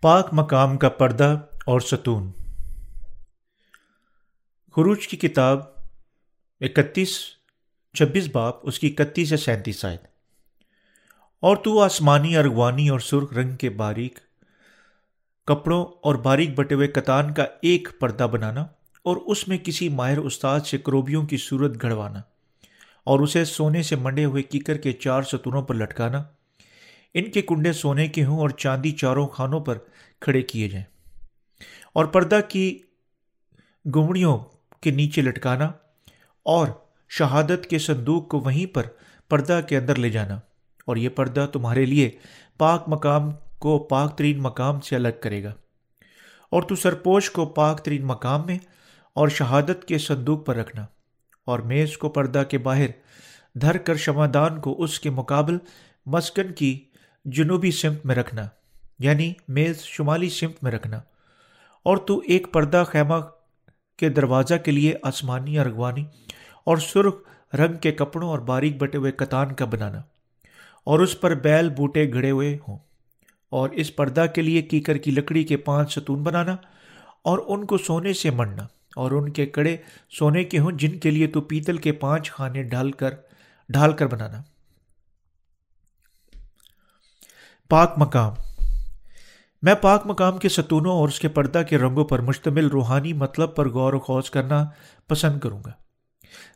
پاک مقام کا پردہ اور ستون۔ خروج کی کتاب اکتیس، چھبیس باپ، اس کی اکتیس یا سینتیس آئے اور تو آسمانی ارغوانی اور سرخ رنگ کے باریک کپڑوں اور باریک بٹے ہوئے کتان کا ایک پردہ بنانا اور اس میں کسی ماہر استاد سے کروبیوں کی صورت گھڑوانا اور اسے سونے سے منڈے ہوئے کیکر کے چار ستونوں پر لٹکانا ان کے کنڈے سونے کے ہوں اور چاندی چاروں خانوں پر کھڑے کیے جائیں۔ اور پردہ کی گمڑیوں کے نیچے لٹکانا اور شہادت کے صندوق کو وہیں پر پردہ کے اندر لے جانا۔ اور یہ پردہ تمہارے لیے پاک مقام کو پاک ترین مقام سے الگ کرے گا۔ اور تو سرپوش کو پاک ترین مقام میں اور شہادت کے صندوق پر رکھنا۔ اور میز کو پردہ کے باہر دھر کر شمادان کو اس کے مقابل مسکن کی جنوبی سمت میں رکھنا یعنی میز شمالی سمت میں رکھنا۔ اور تو ایک پردہ خیمہ کے دروازہ کے لیے آسمانی ارغوانی اور سرخ رنگ کے کپڑوں اور باریک بٹے ہوئے کتان کا بنانا۔ اور اس پر بیل بوٹے گھڑے ہوئے ہوں۔ اور اس پردہ کے لیے کیکر کی لکڑی کے پانچ ستون بنانا اور ان کو سونے سے مڑنا اور ان کے کڑے سونے کے ہوں جن کے لیے تو پیتل کے پانچ خانے ڈھال کر ڈھال کر بنانا۔ پاک مقام۔ میں پاک مقام کے ستونوں اور اس کے پردہ کے رنگوں پر مشتمل روحانی مطلب پر غور و خوض کرنا پسند کروں گا۔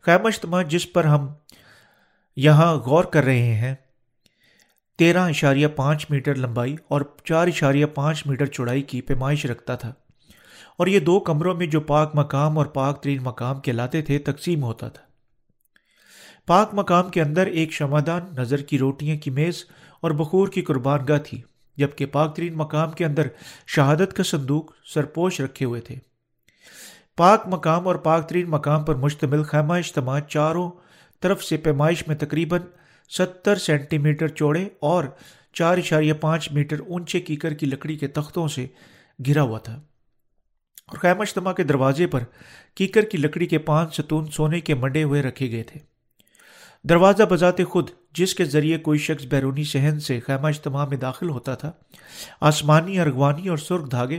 خیمہ اجتماع جس پر ہم یہاں غور کر رہے ہیں، تیرہ اشاریہ پانچ میٹر لمبائی اور چار اشاریہ پانچ میٹر چوڑائی کی پیمائش رکھتا تھا۔ اور یہ دو کمروں میں جو پاک مقام اور پاک ترین مقام کہلاتے تھے، تقسیم ہوتا تھا۔ پاک مقام کے اندر ایک شمادان نظر کی روٹیاں کی میز اور بخور کی قربان گاہ تھی، جبکہ پاک ترین مقام کے اندر شہادت کا صندوق سرپوش رکھے ہوئے تھے۔ پاک مقام اور پاک ترین مقام پر مشتمل خیمہ اجتماع چاروں طرف سے پیمائش میں تقریباً ستر سینٹی میٹر چوڑے اور چار اشاریہ پانچ میٹر اونچے کیکر کی لکڑی کے تختوں سے گھرا ہوا تھا۔ اور خیمہ اجتماع کے دروازے پر کیکر کی لکڑی کے پانچ ستون سونے کے منڈے ہوئے رکھے گئے تھے۔ دروازہ بذات خود، جس کے ذریعے کوئی شخص بیرونی شہن سے خیمہ اجتماع میں داخل ہوتا تھا، آسمانی، ارغوانی اور سرخ دھاگے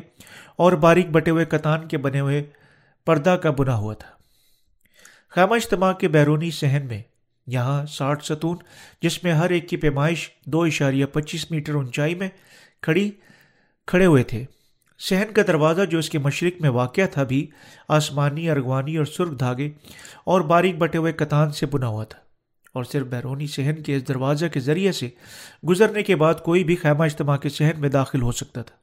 اور باریک بٹے ہوئے کتان کے بنے ہوئے پردہ کا بنا ہوا تھا۔ خیمہ اجتماع کے بیرونی صحن میں یہاں ساٹھ ستون، جس میں ہر ایک کی پیمائش دو اشاریہ پچیس میٹر اونچائی میں کھڑی، کھڑے ہوئے تھے۔ صحن کا دروازہ جو اس کے مشرق میں واقع تھا بھی آسمانی، ارغوانی اور سرخ دھاگے اور باریک بٹے ہوئے کتان سے بنا ہوا تھا۔ اور صرف بیرونی صحن کے اس دروازہ کے ذریعے سے گزرنے کے بعد کوئی بھی خیمہ اجتماع کے صحن میں داخل ہو سکتا تھا۔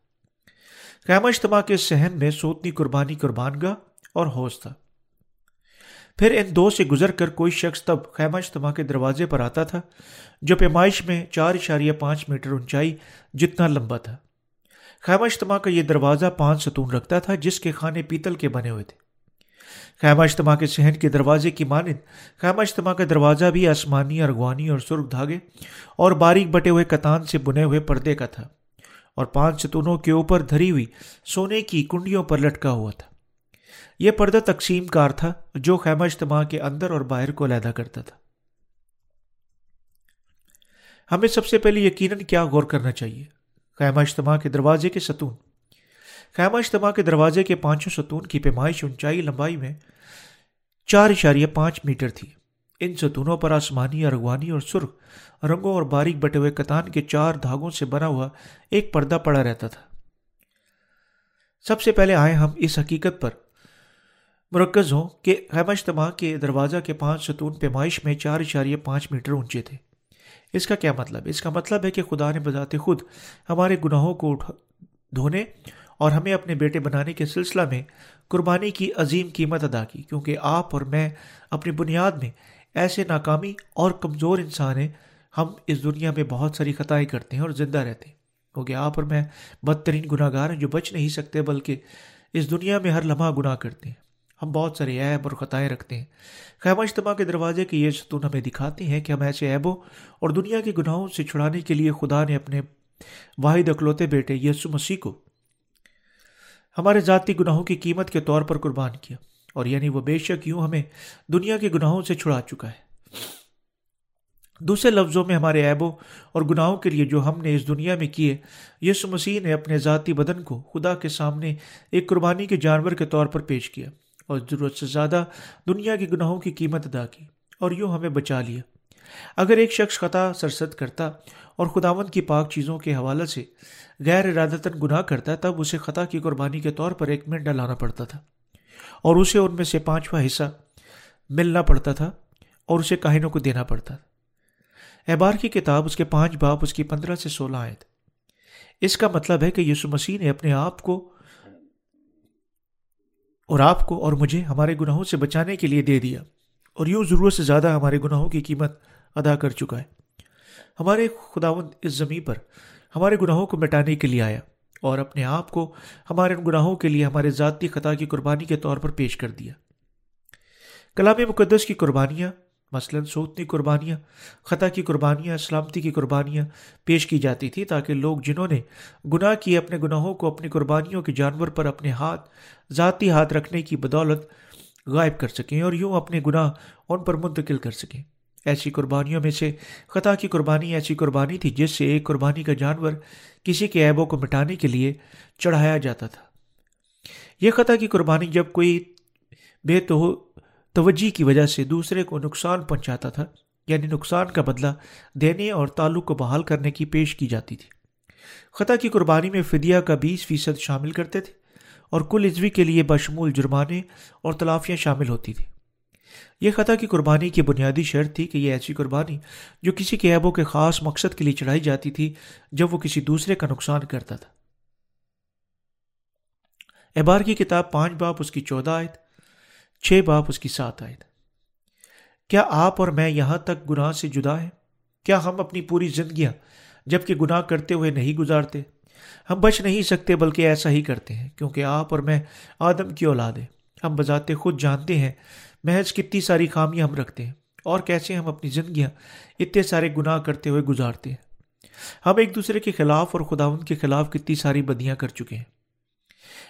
خیمہ اجتماع کے صحن میں سوتنی قربانی قربان گاہ اور حوض تھا۔ پھر ان دو سے گزر کر کوئی شخص تب خیمہ اجتماع کے دروازے پر آتا تھا، جو پیمائش میں چار اشاریہ پانچ میٹر اونچائی جتنا لمبا تھا۔ خیمہ اجتماع کا یہ دروازہ پانچ ستون رکھتا تھا، جس کے خانے پیتل کے بنے ہوئے تھے۔ خیمہ اجتماع کے صحن کے دروازے کی مانند خیمہ اجتماع کا دروازہ بھی آسمانی ارغوانی اور سرخ دھاگے اور باریک بٹے ہوئے کتان سے بنے ہوئے پردے کا تھا اور پانچ ستونوں کے اوپر دھری ہوئی سونے کی کنڈیوں پر لٹکا ہوا تھا۔ یہ پردہ تقسیم کار تھا جو خیمہ اجتماع کے اندر اور باہر کو علیحدہ کرتا تھا۔ ہمیں سب سے پہلے یقیناً کیا غور کرنا چاہیے؟ خیمہ اجتماع کے دروازے کے ستون۔ خیمہ اجتماع کے دروازے کے پانچوں ستون کی پیمائش اونچائی لمبائی میں چار اشاریہ پانچ میٹر تھی۔ ان ستونوں پر آسمانی، ارغوانی اور سرخ رنگوں اور باریک بٹے ہوئے کتان کے چار دھاگوں سے بنا ہوا ایک پردہ پڑا رہتا تھا۔ سب سے پہلے آئے ہم اس حقیقت پر۔ مرکز ہوں کہ خیمہ اجتماع کے دروازہ کے پانچ ستون پیمائش میں چار اشاریہ پانچ میٹر اونچے تھے۔ اس کا کیا مطلب؟ اس کا مطلب ہے کہ خدا نے بذات خود ہمارے گناہوں کو دھونے اور ہمیں اپنے بیٹے بنانے کے سلسلہ میں قربانی کی عظیم قیمت ادا کی، کیونکہ آپ اور میں اپنی بنیاد میں ایسے ناکامی اور کمزور انسان ہیں، ہم اس دنیا میں بہت ساری خطائیں کرتے ہیں اور زندہ رہتے ہیں۔ کیونکہ آپ اور میں بدترین گناہ گار ہیں جو بچ نہیں سکتے، بلکہ اس دنیا میں ہر لمحہ گناہ کرتے ہیں۔ ہم بہت سارے عیب اور خطائیں رکھتے ہیں۔ خیمہ اجتماع کے دروازے کے یہ ستون ہمیں دکھاتے ہیں کہ ہم ایسے عیبوں اور دنیا کے گناہوں سے چھڑانے کے لیے خدا نے اپنے واحد اکلوتے بیٹے یسو مسیح کو ہمارے ذاتی گناہوں کی قیمت کے طور پر قربان کیا اور یعنی وہ بے شک یوں ہمیں دنیا کے گناہوں سے چھڑا چکا ہے۔ دوسرے لفظوں میں ہمارے عیبوں اور گناہوں کے لیے جو ہم نے اس دنیا میں کیے یسو مسیح نے اپنے ذاتی بدن کو خدا کے سامنے ایک قربانی کے جانور کے طور پر پیش کیا اور ضرورت سے زیادہ دنیا کے گناہوں کی قیمت ادا کی اور یوں ہمیں بچا لیا۔ اگر ایک شخص خطا سرست کرتا اور خداون کی پاک چیزوں کے حوالے سے غیر ارادتاً گناہ کرتا تب اسے خطا کی قربانی کے طور پر ایک منٹ ڈالانا پڑتا تھا۔ اور اسے ان میں سے پانچواں حصہ ملنا پڑتا تھا اور اسے کاہنوں کو دینا پڑتا تھا۔ احبار کی کتاب اس کے پانچ باپ، اس کی پندرہ سے سولہ آئے تھے اس کا مطلب ہے کہ یسو مسیح نے اپنے آپ کو اور آپ کو اور مجھے ہمارے گناہوں سے بچانے کے لیے دے دیا اور یوں ضرورت سے زیادہ ہمارے گناہوں کی قیمت ادا کر چکا ہے۔ ہمارے خداون اس زمین پر ہمارے گناہوں کو مٹانے کے لیے آیا اور اپنے آپ کو ہمارے ان گناہوں کے لیے ہمارے ذاتی خطا کی قربانی کے طور پر پیش کر دیا۔ کلام مقدس کی قربانیاں، مثلاً سوتنی قربانیاں، خطا کی قربانیاں، سلامتی کی قربانیاں پیش کی جاتی تھی تاکہ لوگ جنہوں نے گناہ کیے اپنے گناہوں کو اپنی قربانیوں کے جانور پر اپنے ہاتھ، ذاتی ہاتھ رکھنے کی بدولت غائب کر سکیں اور یوں اپنے گناہ ان پر منتقل کر سکیں۔ ایسی قربانیوں میں سے خطا کی قربانی ایسی قربانی تھی جس سے ایک قربانی کا جانور کسی کے عیبوں کو مٹانے کے لیے چڑھایا جاتا تھا۔ یہ خطا کی قربانی جب کوئی بے تو توجہ کی وجہ سے دوسرے کو نقصان پہنچاتا تھا یعنی نقصان کا بدلہ دینے اور تعلق کو بحال کرنے کی پیش کی جاتی تھی۔ خطا کی قربانی میں فدیہ کا بیس فیصد شامل کرتے تھے اور کل عزوی کے لیے بشمول جرمانے اور تلافیاں شامل ہوتی تھیں۔ یہ خطا کی قربانی کی بنیادی شرط تھی کہ یہ ایسی قربانی جو کسی کے عیبوں کے خاص مقصد کے لیے چڑھائی جاتی تھی جب وہ کسی دوسرے کا نقصان کرتا تھا۔ احبار کی کتاب پانچ باپ، اس کی چودہ آئے چھ باپ، اس کی ساتھ آئے کیا آپ اور میں یہاں تک گناہ سے جدا ہیں؟ کیا ہم اپنی پوری زندگیاں جبکہ گناہ کرتے ہوئے نہیں گزارتے، ہم بچ نہیں سکتے بلکہ ایسا ہی کرتے ہیں، کیونکہ آپ اور میں آدم کی اولاد ہیں ہم بذات خود جانتے ہیں محض کتنی ساری خامیاں ہم رکھتے ہیں اور کیسے ہم اپنی زندگیاں اتنے سارے گناہ کرتے ہوئے گزارتے ہیں۔ ہم ایک دوسرے کے خلاف اور خداون کے خلاف کتنی ساری بدیاں کر چکے ہیں۔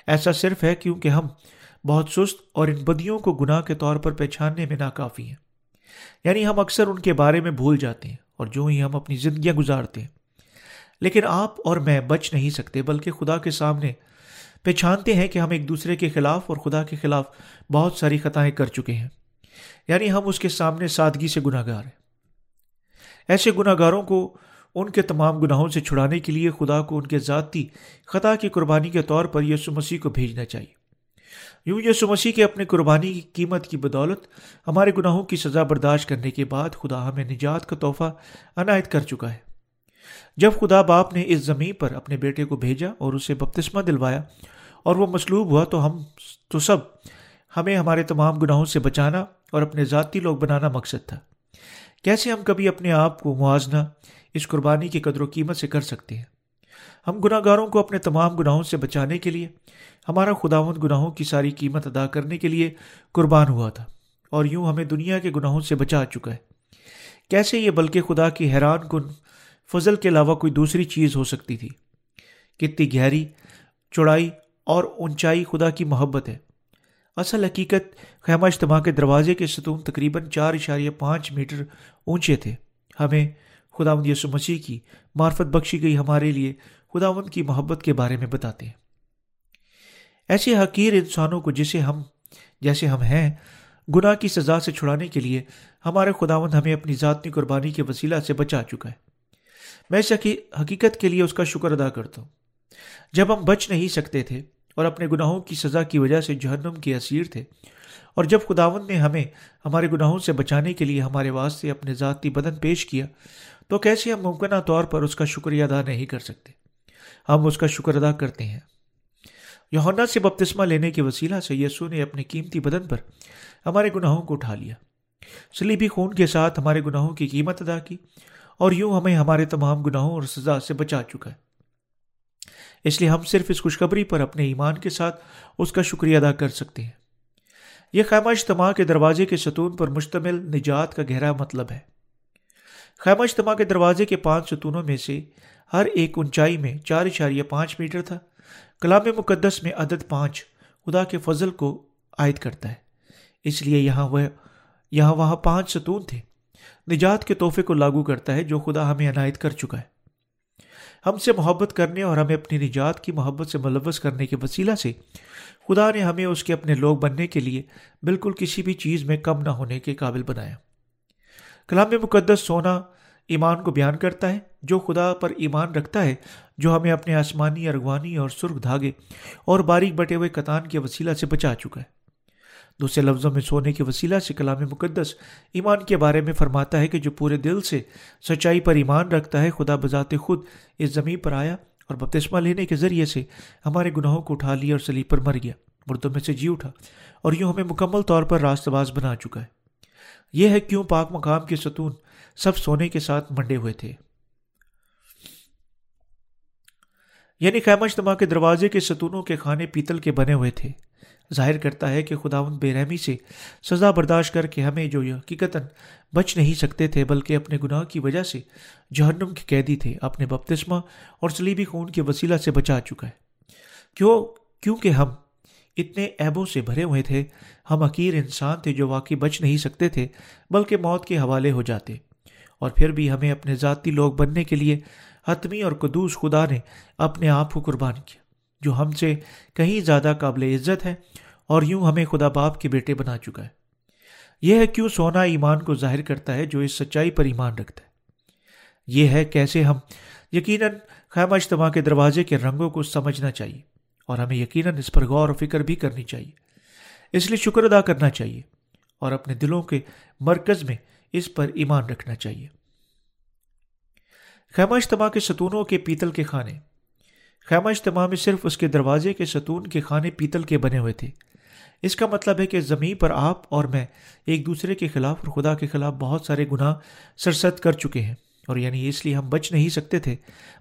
ایسا صرف ہے کیونکہ ہم بہت سست اور ان بدیوں کو گناہ کے طور پر پہچاننے میں ناکافی ہیں۔ یعنی ہم اکثر ان کے بارے میں بھول جاتے ہیں اور جو ہی ہم اپنی زندگیاں گزارتے ہیں۔ لیکن آپ اور میں بچ نہیں سکتے بلکہ خدا کے سامنے پہچانتے ہیں کہ ہم ایک دوسرے کے خلاف اور خدا کے خلاف بہت ساری خطائیں کر چکے ہیں۔ یعنی ہم اس کے سامنے سادگی سے گناہ گار ہیں۔ ایسے گناہ گاروں کو ان کے تمام گناہوں سے چھڑانے کے لیے خدا کو ان کے ذاتی خطا کی قربانی کے طور پر یسو مسیح کو بھیجنا چاہیے۔ یوں یسو مسیح کے اپنے قربانی کی قیمت کی بدولت ہمارے گناہوں کی سزا برداشت کرنے کے بعد خدا ہمیں نجات کا تحفہ عنایت کر چکا ہے۔ جب خدا باپ نے اس زمین پر اپنے بیٹے کو بھیجا اور اسے بپتسمہ دلوایا اور وہ مصلوب ہوا تو ہم تو سب ہمیں ہمارے تمام گناہوں سے بچانا اور اپنے ذاتی لوگ بنانا مقصد تھا۔ کیسے ہم کبھی اپنے آپ کو موازنہ اس قربانی کی قدر و قیمت سے کر سکتے ہیں؟ ہم گناہ گاروں کو اپنے تمام گناہوں سے بچانے کے لیے، ہمارا خداون گناہوں کی ساری قیمت ادا کرنے کے لیے قربان ہوا تھا اور یوں ہمیں دنیا کے گناہوں سے بچا چکا ہے۔ کیسے یہ بلکہ خدا کی حیران کن فضل کے علاوہ کوئی دوسری چیز ہو سکتی تھی۔ کتنی گہری، چوڑائی اور اونچائی خدا کی محبت ہے۔ اصل حقیقت خیمہ اجتماع کے دروازے کے ستون تقریباً چار اشاریہ پانچ میٹر اونچے تھے۔ ہمیں خداوند یسو مسیح کی معرفت بخشی گئی ہمارے لیے خداوند کی محبت کے بارے میں بتاتے ہیں۔ ایسے حقیر انسانوں کو جسے ہم، جیسے ہم ہیں، گناہ کی سزا سے چھڑانے کے لیے ہمارے خداوند ہمیں اپنی ذاتی قربانی کے وسیلہ سے بچا چکا ہے۔ میں اس حقیقت کے لیے اس کا شکر ادا کرتا ہوں۔ جب ہم بچ نہیں سکتے تھے اور اپنے گناہوں کی سزا کی وجہ سے جہنم کے اسیر تھے، اور جب خداون نے ہمیں ہمارے گناہوں سے بچانے کے لیے ہمارے واسطے اپنے ذاتی بدن پیش کیا، تو کیسے ہم ممکنہ طور پر اس کا شکریہ ادا نہیں کر سکتے؟ ہم اس کا شکر ادا کرتے ہیں۔ یونا سے بپتسمہ لینے کے وسیلہ سے یسو نے اپنے قیمتی بدن پر ہمارے گناہوں کو اٹھا لیا۔ سلیبی خون کے ساتھ ہمارے گناہوں کی قیمت ادا کی۔ اور یوں ہمیں ہمارے تمام گناہوں اور سزا سے بچا چکا ہے۔ اس لیے ہم صرف اس خوشخبری پر اپنے ایمان کے ساتھ اس کا شکریہ ادا کر سکتے ہیں۔ یہ خیمہ اجتماع کے دروازے کے ستون پر مشتمل نجات کا گہرا مطلب ہے۔ خیمہ اجتماع کے دروازے کے پانچ ستونوں میں سے ہر ایک اونچائی میں چار اشاریہ پانچ میٹر تھا۔ کلام مقدس میں عدد پانچ خدا کے فضل کو عائد کرتا ہے۔ اس لیے یہاں وہ یہاں وہاں پانچ ستون تھے۔ نجات کے تحفے کو لاگو کرتا ہے جو خدا ہمیں عنایت کر چکا ہے۔ ہم سے محبت کرنے اور ہمیں اپنی نجات کی محبت سے ملوث کرنے کے وسیلہ سے خدا نے ہمیں اس کے اپنے لوگ بننے کے لیے بالکل کسی بھی چیز میں کم نہ ہونے کے قابل بنایا۔ کلام مقدس سونا ایمان کو بیان کرتا ہے، جو خدا پر ایمان رکھتا ہے، جو ہمیں اپنے آسمانی، ارغوانی اور سرخ دھاگے اور باریک بٹے ہوئے کتان کے وسیلہ سے بچا چکا ہے۔ دوسرے لفظوں میں سونے کے وسیلہ سے کلام مقدس ایمان کے بارے میں فرماتا ہے کہ جو پورے دل سے سچائی پر ایمان رکھتا ہے، خدا بذات خود اس زمین پر آیا اور بپتسمہ لینے کے ذریعے سے ہمارے گناہوں کو اٹھا لیا اور سلیب پر مر گیا۔ مردوں میں سے جی اٹھا اور یوں ہمیں مکمل طور پر راست باز بنا چکا ہے۔ یہ ہے کیوں پاک مقام کے ستون سب سونے کے ساتھ منڈے ہوئے تھے۔ یعنی خیمہ اجتماع کے دروازے کے ستونوں کے خانے پیتل کے بنے ہوئے تھے۔ ظاہر کرتا ہے کہ خداون بے رحمی سے سزا برداشت کر کے ہمیں جو حقیقت بچ نہیں سکتے تھے، بلکہ اپنے گناہ کی وجہ سے جہنم کے قیدی تھے، اپنے بپتسمہ اور سلیبی خون کے وسیلہ سے بچا چکا ہے۔ کیوں؟ کیونکہ ہم اتنے ایبوں سے بھرے ہوئے تھے، ہم عقیر انسان تھے جو واقعی بچ نہیں سکتے تھے، بلکہ موت کے حوالے ہو جاتے۔ اور پھر بھی ہمیں اپنے ذاتی لوگ بننے کے لیے حتمی اور قدوس خدا نے اپنے آپ کو قربان کیا۔ جو ہم سے کہیں زیادہ قابل عزت ہے اور یوں ہمیں خدا باپ کے بیٹے بنا چکا ہے۔ یہ ہے کیوں سونا ایمان کو ظاہر کرتا ہے جو اس سچائی پر ایمان رکھتا ہے۔ یہ ہے کیسے ہم یقیناً خیمہ اجتماع کے دروازے کے رنگوں کو سمجھنا چاہیے اور ہمیں یقیناً اس پر غور و فکر بھی کرنی چاہیے۔ اس لیے شکر ادا کرنا چاہیے اور اپنے دلوں کے مرکز میں اس پر ایمان رکھنا چاہیے۔ خیمہ اجتماع کے ستونوں کے پیتل کے خانے خیمہ اجتماع میں صرف اس کے دروازے کے ستون کے خانے پیتل کے بنے ہوئے تھے۔ اس کا مطلب ہے کہ زمین پر آپ اور میں ایک دوسرے کے خلاف اور خدا کے خلاف بہت سارے گناہ سرست کر چکے ہیں، اور یعنی اس لیے ہم بچ نہیں سکتے تھے،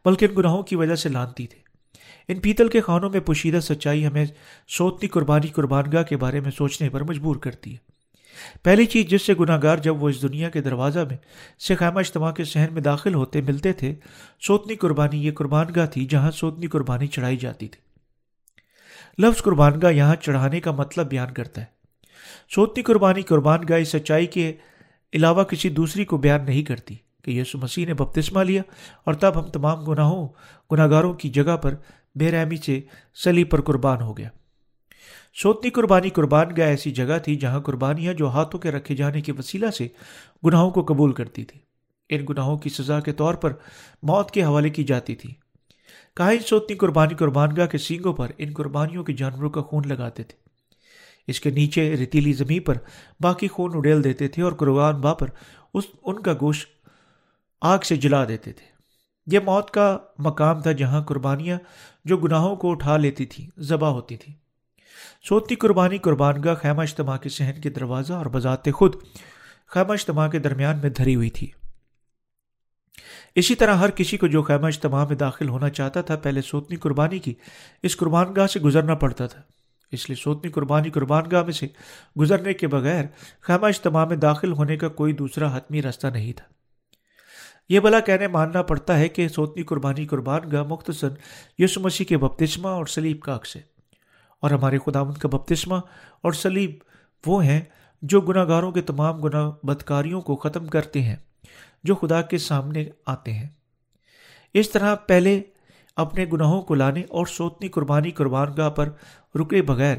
بلکہ ان گناہوں کی وجہ سے لانتی تھے۔ ان پیتل کے خانوں میں پوشیدہ سچائی ہمیں سوتنی قربانی قربانگاہ کے بارے میں سوچنے پر مجبور کرتی ہے۔ پہلی چیز جس سے گناہ گار جب وہ اس دنیا کے دروازہ میں سے خیمہ اجتماع کے شہر میں داخل ہوتے، ملتے تھے، سوتنی قربانی یہ قربان گاہ تھی جہاں سوتنی قربانی چڑھائی جاتی تھی۔ لفظ قربان گاہ یہاں چڑھانے کا مطلب بیان کرتا ہے۔ سوتنی قربانی قربان گاہ اس سچائی کے علاوہ کسی دوسری کو بیان نہیں کرتی کہ یسو مسیح نے بپتسمہ لیا اور تب ہم تمام گناہوں گناہ گاروں کی جگہ پر بے رحمی سے سلی پر قربان ہو گیا۔ سوتنی قربانی قربان گاہ ایسی جگہ تھی جہاں قربانیاں جو ہاتھوں کے رکھے جانے کے وسیلہ سے گناہوں کو قبول کرتی تھی۔ ان گناہوں کی سزا کے طور پر موت کے حوالے کی جاتی تھی۔ کہا سوتنی قربانی قربان گاہ کے سینگوں پر ان قربانیوں کے جانوروں کا خون لگاتے تھے۔ اس کے نیچے ریتیلی زمین پر باقی خون اڈیل دیتے تھے اور قربان با پر اس، ان کا گوشت آگ سے جلا دیتے تھے۔ یہ موت کا مقام تھا جہاں قربانیاں جو گناہوں کو اٹھا لیتی تھیں، ذبح ہوتی تھیں۔ سوتی قربانی قربان گاہ خیمہ اجتماع کے صحن کے دروازہ اور بذات خود خیمہ اجتماع کے درمیان میں دھری ہوئی تھی۔ اسی طرح ہر کسی کو جو خیمہ اجتماع میں داخل ہونا چاہتا تھا، پہلے سوتنی قربانی کی۔ اس قربان گاہ سے گزرنا پڑتا تھا۔ اس لیے سوتنی قربانی قربان گاہ میں سے گزرنے کے بغیر خیمہ اجتماع میں داخل ہونے کا کوئی دوسرا حتمی راستہ نہیں تھا۔ یہ بلا کہنے ماننا پڑتا ہے کہ سوتنی قربانی قربان گاہ مختصر یسو مسیح کے بپتسمہ اور سلیب کا ہے اور ہمارے خدا ان کا بپتسمہ اور سلیب وہ ہیں جو گناہ گاروں کے تمام گناہ بدکاریوں کو ختم کرتے ہیں، جو خدا کے سامنے آتے ہیں۔ اس طرح پہلے اپنے گناہوں کو لانے اور سوتنی قربانی قربان گاہ پر رکے بغیر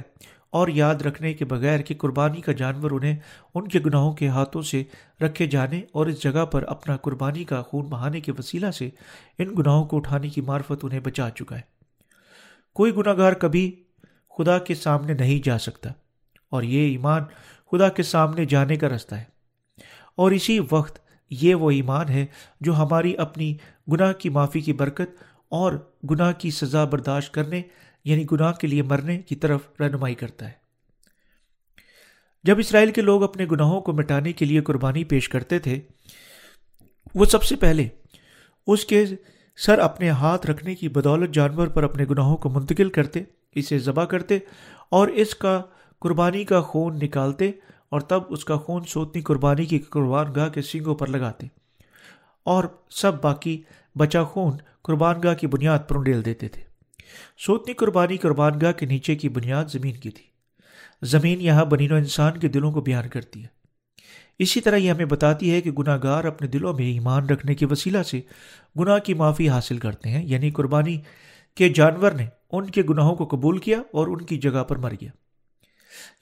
اور یاد رکھنے کے بغیر کہ قربانی کا جانور انہیں ان کے گناہوں کے ہاتھوں سے رکھے جانے اور اس جگہ پر اپنا قربانی کا خون بہانے کے وسیلہ سے ان گناہوں کو اٹھانے کی معرفت انہیں بچا چکا ہے۔ کوئی گناہ گار کبھی خدا کے سامنے نہیں جا سکتا۔ اور یہ ایمان خدا کے سامنے جانے کا رستہ ہے۔ اور اسی وقت یہ وہ ایمان ہے جو ہماری اپنی گناہ کی معافی کی برکت اور گناہ کی سزا برداشت کرنے یعنی گناہ کے لیے مرنے کی طرف رہنمائی کرتا ہے۔ جب اسرائیل کے لوگ اپنے گناہوں کو مٹانے کے لیے قربانی پیش کرتے تھے، وہ سب سے پہلے اس کے سر اپنے ہاتھ رکھنے کی بدولت جانور پر اپنے گناہوں کو منتقل کرتے اسے ذبح کرتے اور اس کا قربانی کا خون نکالتے اور تب اس کا خون سوتنی قربانی کی قربان گاہ کے سینگوں پر لگاتے اور سب باقی بچا خون قربان گاہ کی بنیاد پر انڈیل دیتے تھے۔ سوتنی قربانی قربان گاہ کے نیچے کی بنیاد زمین کی تھی۔ زمین یہاں بنین و انسان کے دلوں کو بیان کرتی ہے۔ اسی طرح یہ ہمیں بتاتی ہے کہ گناہ گار اپنے دلوں میں ایمان رکھنے کے وسیلہ سے گناہ کی معافی حاصل کرتے ہیں یعنی قربانی کے جانور نے ان کے گناہوں کو قبول کیا اور ان کی جگہ پر مر گیا۔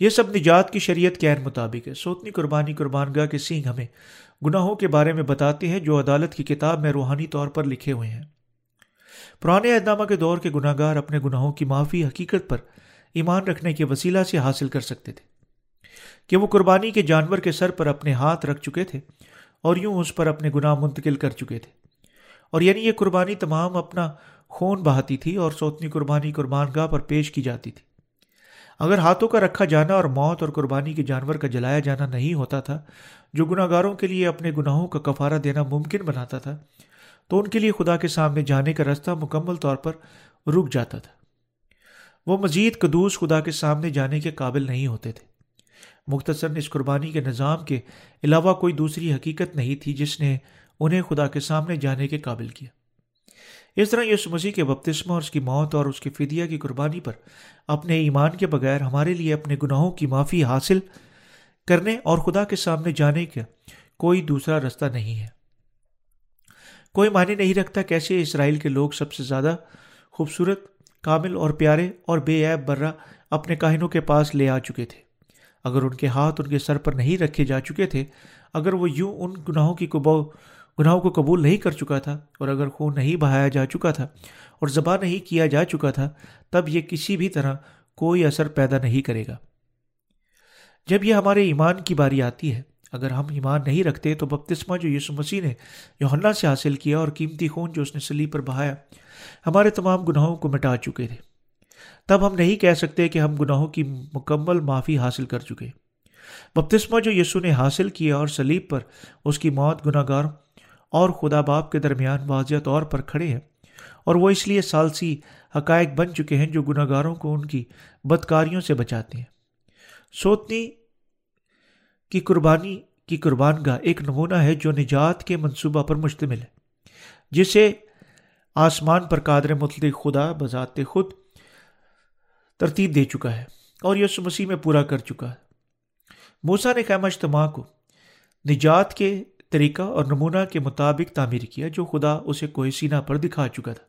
یہ سب نجات کی شریعت کے عین مطابق ہے۔ سوتنی قربانی قربان گاہ کے سینگ ہمیں گناہوں کے بارے میں بتاتے ہیں جو عدالت کی کتاب میں روحانی طور پر لکھے ہوئے ہیں۔ پرانے اہدامہ کے دور کے گناہ گار اپنے گناہوں کی معافی حقیقت پر ایمان رکھنے کے وسیلہ سے حاصل کر سکتے تھے۔ کہ وہ قربانی کے جانور کے سر پر اپنے ہاتھ رکھ چکے تھے اور یوں اس پر اپنے گناہ منتقل کر چکے تھے۔ اور یعنی یہ قربانی تمام اپنا خون بہاتی تھی اور سوتنی قربانی قربان گاہ پر پیش کی جاتی تھی۔ اگر ہاتھوں کا رکھا جانا اور موت اور قربانی کے جانور کا جلایا جانا نہیں ہوتا تھا، جو گناہ گاروں کے لیے اپنے گناہوں کا کفارہ دینا ممکن بناتا تھا، تو ان کے لیے خدا کے سامنے جانے کا رستہ مکمل طور پر رک جاتا تھا۔ وہ مزید قدوس خدا کے سامنے جانے کے قابل نہیں ہوتے تھے۔ مختصر اس قربانی کے نظام کے علاوہ کوئی دوسری حقیقت نہیں تھی جس نے انہیں خدا کے سامنے جانے کے قابل کیا۔ اس طرح یس مسیح کے بپتسمہ اور اس کی موت اور اس کی فدیہ کی قربانی پر اپنے ایمان کے بغیر ہمارے لیے اپنے گناہوں کی معافی حاصل کرنے اور خدا کے سامنے جانے کا کوئی دوسرا رستہ نہیں ہے۔ کوئی معنی نہیں رکھتا کیسے اسرائیل کے لوگ سب سے زیادہ خوبصورت، کامل اور پیارے اور بے عیب برہ اپنے کاہنوں کے پاس لے آ چکے تھے۔ اگر ان کے ہاتھ ان کے سر پر نہیں رکھے جا چکے تھے، اگر وہ یوں ان گناہوں کی کبو گناہوں کو قبول نہیں کر چکا تھا اور اگر خون نہیں بہایا جا چکا تھا اور ذبح نہیں کیا جا چکا تھا، تب یہ کسی بھی طرح کوئی اثر پیدا نہیں کرے گا۔ جب یہ ہمارے ایمان کی باری آتی ہے، اگر ہم ایمان نہیں رکھتے تو بپتسمہ جو یسو مسیح نے یوحنا سے حاصل کیا اور قیمتی خون جو اس نے سلی پر بہایا، ہمارے تمام گناہوں کو مٹا چکے تھے۔ تب ہم نہیں کہہ سکتے کہ ہم گناہوں کی مکمل معافی حاصل کر چکے۔ بپتسمہ جو یسو نے حاصل کیا اور سلیب پر اس کی موت گناہ گار اور خدا باپ کے درمیان واضح طور پر کھڑے ہیں اور وہ اس لیے سالسی حقائق بن چکے ہیں جو گناہ گاروں کو ان کی بدکاریوں سے بچاتے ہیں۔ سوتنی کی قربانی کی قربان گاہ ایک نمونہ ہے جو نجات کے منصوبہ پر مشتمل ہے، جسے آسمان پر قادر مطلق خدا بذات خود ترتیب دے چکا ہے اور یس مسیح میں پورا کر چکا ہے۔ موسا نے خیمہ اجتماع کو نجات کے طریقہ اور نمونہ کے مطابق تعمیر کیا جو خدا اسے کوئی سینہ پر دکھا چکا تھا۔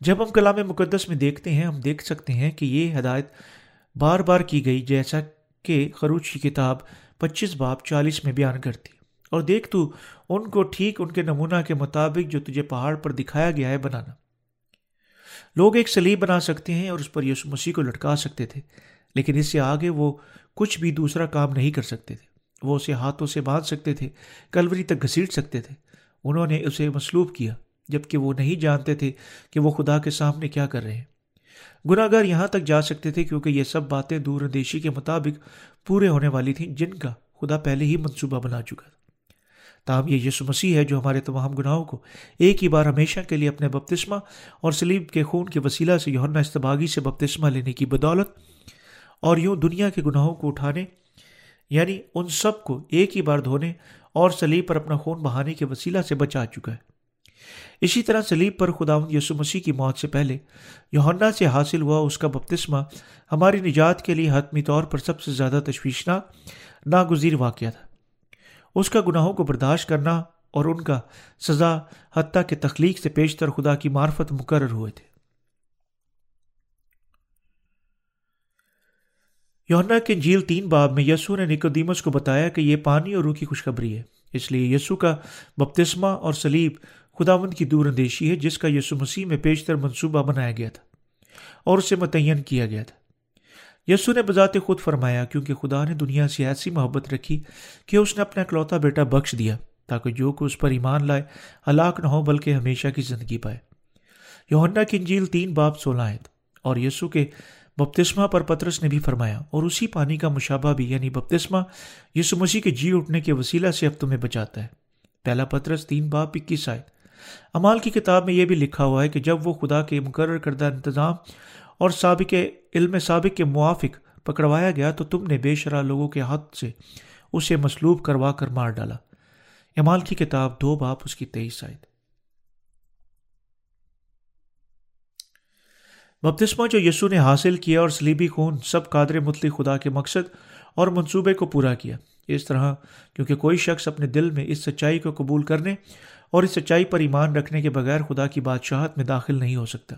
جب ہم کلام مقدس میں دیکھتے ہیں، ہم دیکھ سکتے ہیں کہ یہ ہدایت بار بار کی گئی، جیسا کہ خروچ کی کتاب پچیس باپ چالیس میں بیان کرتی اور دیکھ تو ان کو ٹھیک ان کے نمونہ کے مطابق جو تجھے پہاڑ پر دکھایا گیا ہے بنانا۔ لوگ ایک سلیب بنا سکتے ہیں اور اس پر یسو مسیح کو لٹکا سکتے تھے، لیکن اس سے آگے وہ کچھ بھی دوسرا کام نہیں کر سکتے تھے۔ وہ اسے ہاتھوں سے باندھ سکتے تھے، کلوری تک گھسیٹ سکتے تھے۔ انہوں نے اسے مسلوب کیا جبکہ وہ نہیں جانتے تھے کہ وہ خدا کے سامنے کیا کر رہے ہیں۔ گناہ گار یہاں تک جا سکتے تھے کیونکہ یہ سب باتیں دور اندیشی کے مطابق پورے ہونے والی تھیں، جن کا خدا پہلے ہی منصوبہ بنا چکا تھا۔ تاہم، یہ یسو مسیح ہے جو ہمارے تمام گناہوں کو ایک ہی بار ہمیشہ کے لیے اپنے بپتسمہ اور سلیب کے خون کے وسیلہ سے یونا استباغی سے بپتسمہ لینے کی بدولت اور یوں دنیا کے گناہوں کو اٹھانے یعنی ان سب کو ایک ہی بار دھونے اور سلیب پر اپنا خون بہانے کے وسیلہ سے بچا چکا ہے۔ اسی طرح سلیب پر خدا یسو مسیح کی موت سے پہلے یونا سے حاصل ہوا اس کا بپتسمہ ہماری نجات کے لیے حتمی طور پر سب سے زیادہ تشویشناک، ناگزیر واقعہ تھا۔ اس کا گناہوں کو برداشت کرنا اور ان کا سزا حتیٰ کے تخلیق سے پیشتر خدا کی معرفت مقرر ہوئے تھے۔ یونا کے جھیل تین باب میں یسو نے نکودیمس کو بتایا کہ یہ پانی اور روح کی خوشخبری ہے۔ اس لیے یسو کا بپتسمہ اور سلیب خداوند کی دور اندیشی ہے، جس کا یسو مسیح میں پیشتر منصوبہ بنایا گیا تھا اور اسے متعین کیا گیا تھا۔ یسو نے بذات خود فرمایا، کیونکہ خدا نے دنیا سے ایسی محبت رکھی کہ اس نے اپنا اکلوتا بیٹا بخش دیا تاکہ جو کو اس پر ایمان لائے ہلاک نہ ہو، بلکہ ہمیشہ کی زندگی پائے۔ یوہنا کی انجیل تین باپ سولہ اور یسو کے بپتسمہ پر پترس نے بھی فرمایا، اور اسی پانی کا مشابہ بھی یعنی بپتسمہ یسو مسیح کے جی اٹھنے کے وسیلہ سے اب تمہیں بچاتا ہے۔ پہلا پترس، تین باپ اکیس آئے امال کی کتاب میں یہ بھی لکھا ہوا ہے کہ جب وہ خدا کے مقرر کردہ انتظام اور سابق علم سابق کے موافق پکڑوایا گیا تو تم نے بے شرح لوگوں کے ہاتھ سے اسے مسلوب کروا کر مار ڈالا۔ امال کی کتاب دو باپ اس کی تیئیس آئے بپتسمہ جو یسو نے حاصل کیا اور سلیبی خون سب قادر مطلق خدا کے مقصد اور منصوبے کو پورا کیا۔ اس طرح کیونکہ کوئی شخص اپنے دل میں اس سچائی کو قبول کرنے اور اس سچائی پر ایمان رکھنے کے بغیر خدا کی بادشاہت میں داخل نہیں ہو سکتا۔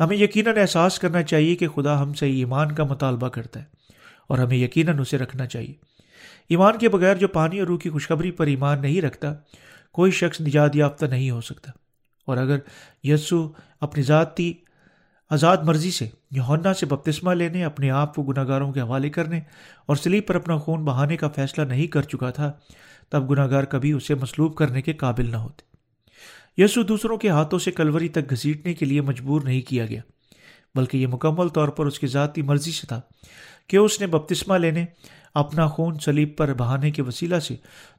ہمیں یقیناً احساس کرنا چاہیے کہ خدا ہم سے ایمان کا مطالبہ کرتا ہے اور ہمیں یقیناً اسے رکھنا چاہیے۔ ایمان کے بغیر جو پانی اور روح کی خوشخبری پر ایمان نہیں رکھتا، کوئی شخص نجات یافتہ نہیں ہو سکتا۔ اور اگر یسو اپنی ذاتی آزاد مرضی سے یونا سے بپتسمہ لینے، اپنے آپ کو گناہ گاروں کے حوالے کرنے اور سلیب پر اپنا خون بہانے کا فیصلہ نہیں کر چکا تھا، تب گناہ گار کبھی اسے مسلوب کرنے کے قابل نہ ہوتے۔ یسو دوسروں کے ہاتھوں سے کلوری تک گھسیٹنے کے لیے مجبور نہیں کیا گیا، بلکہ یہ مکمل طور پر اس کی ذاتی مرضی سے تھا کہ اس نے بپتسمہ لینے، اپنا خون سلیب پر بہانے کے وسیلہ سے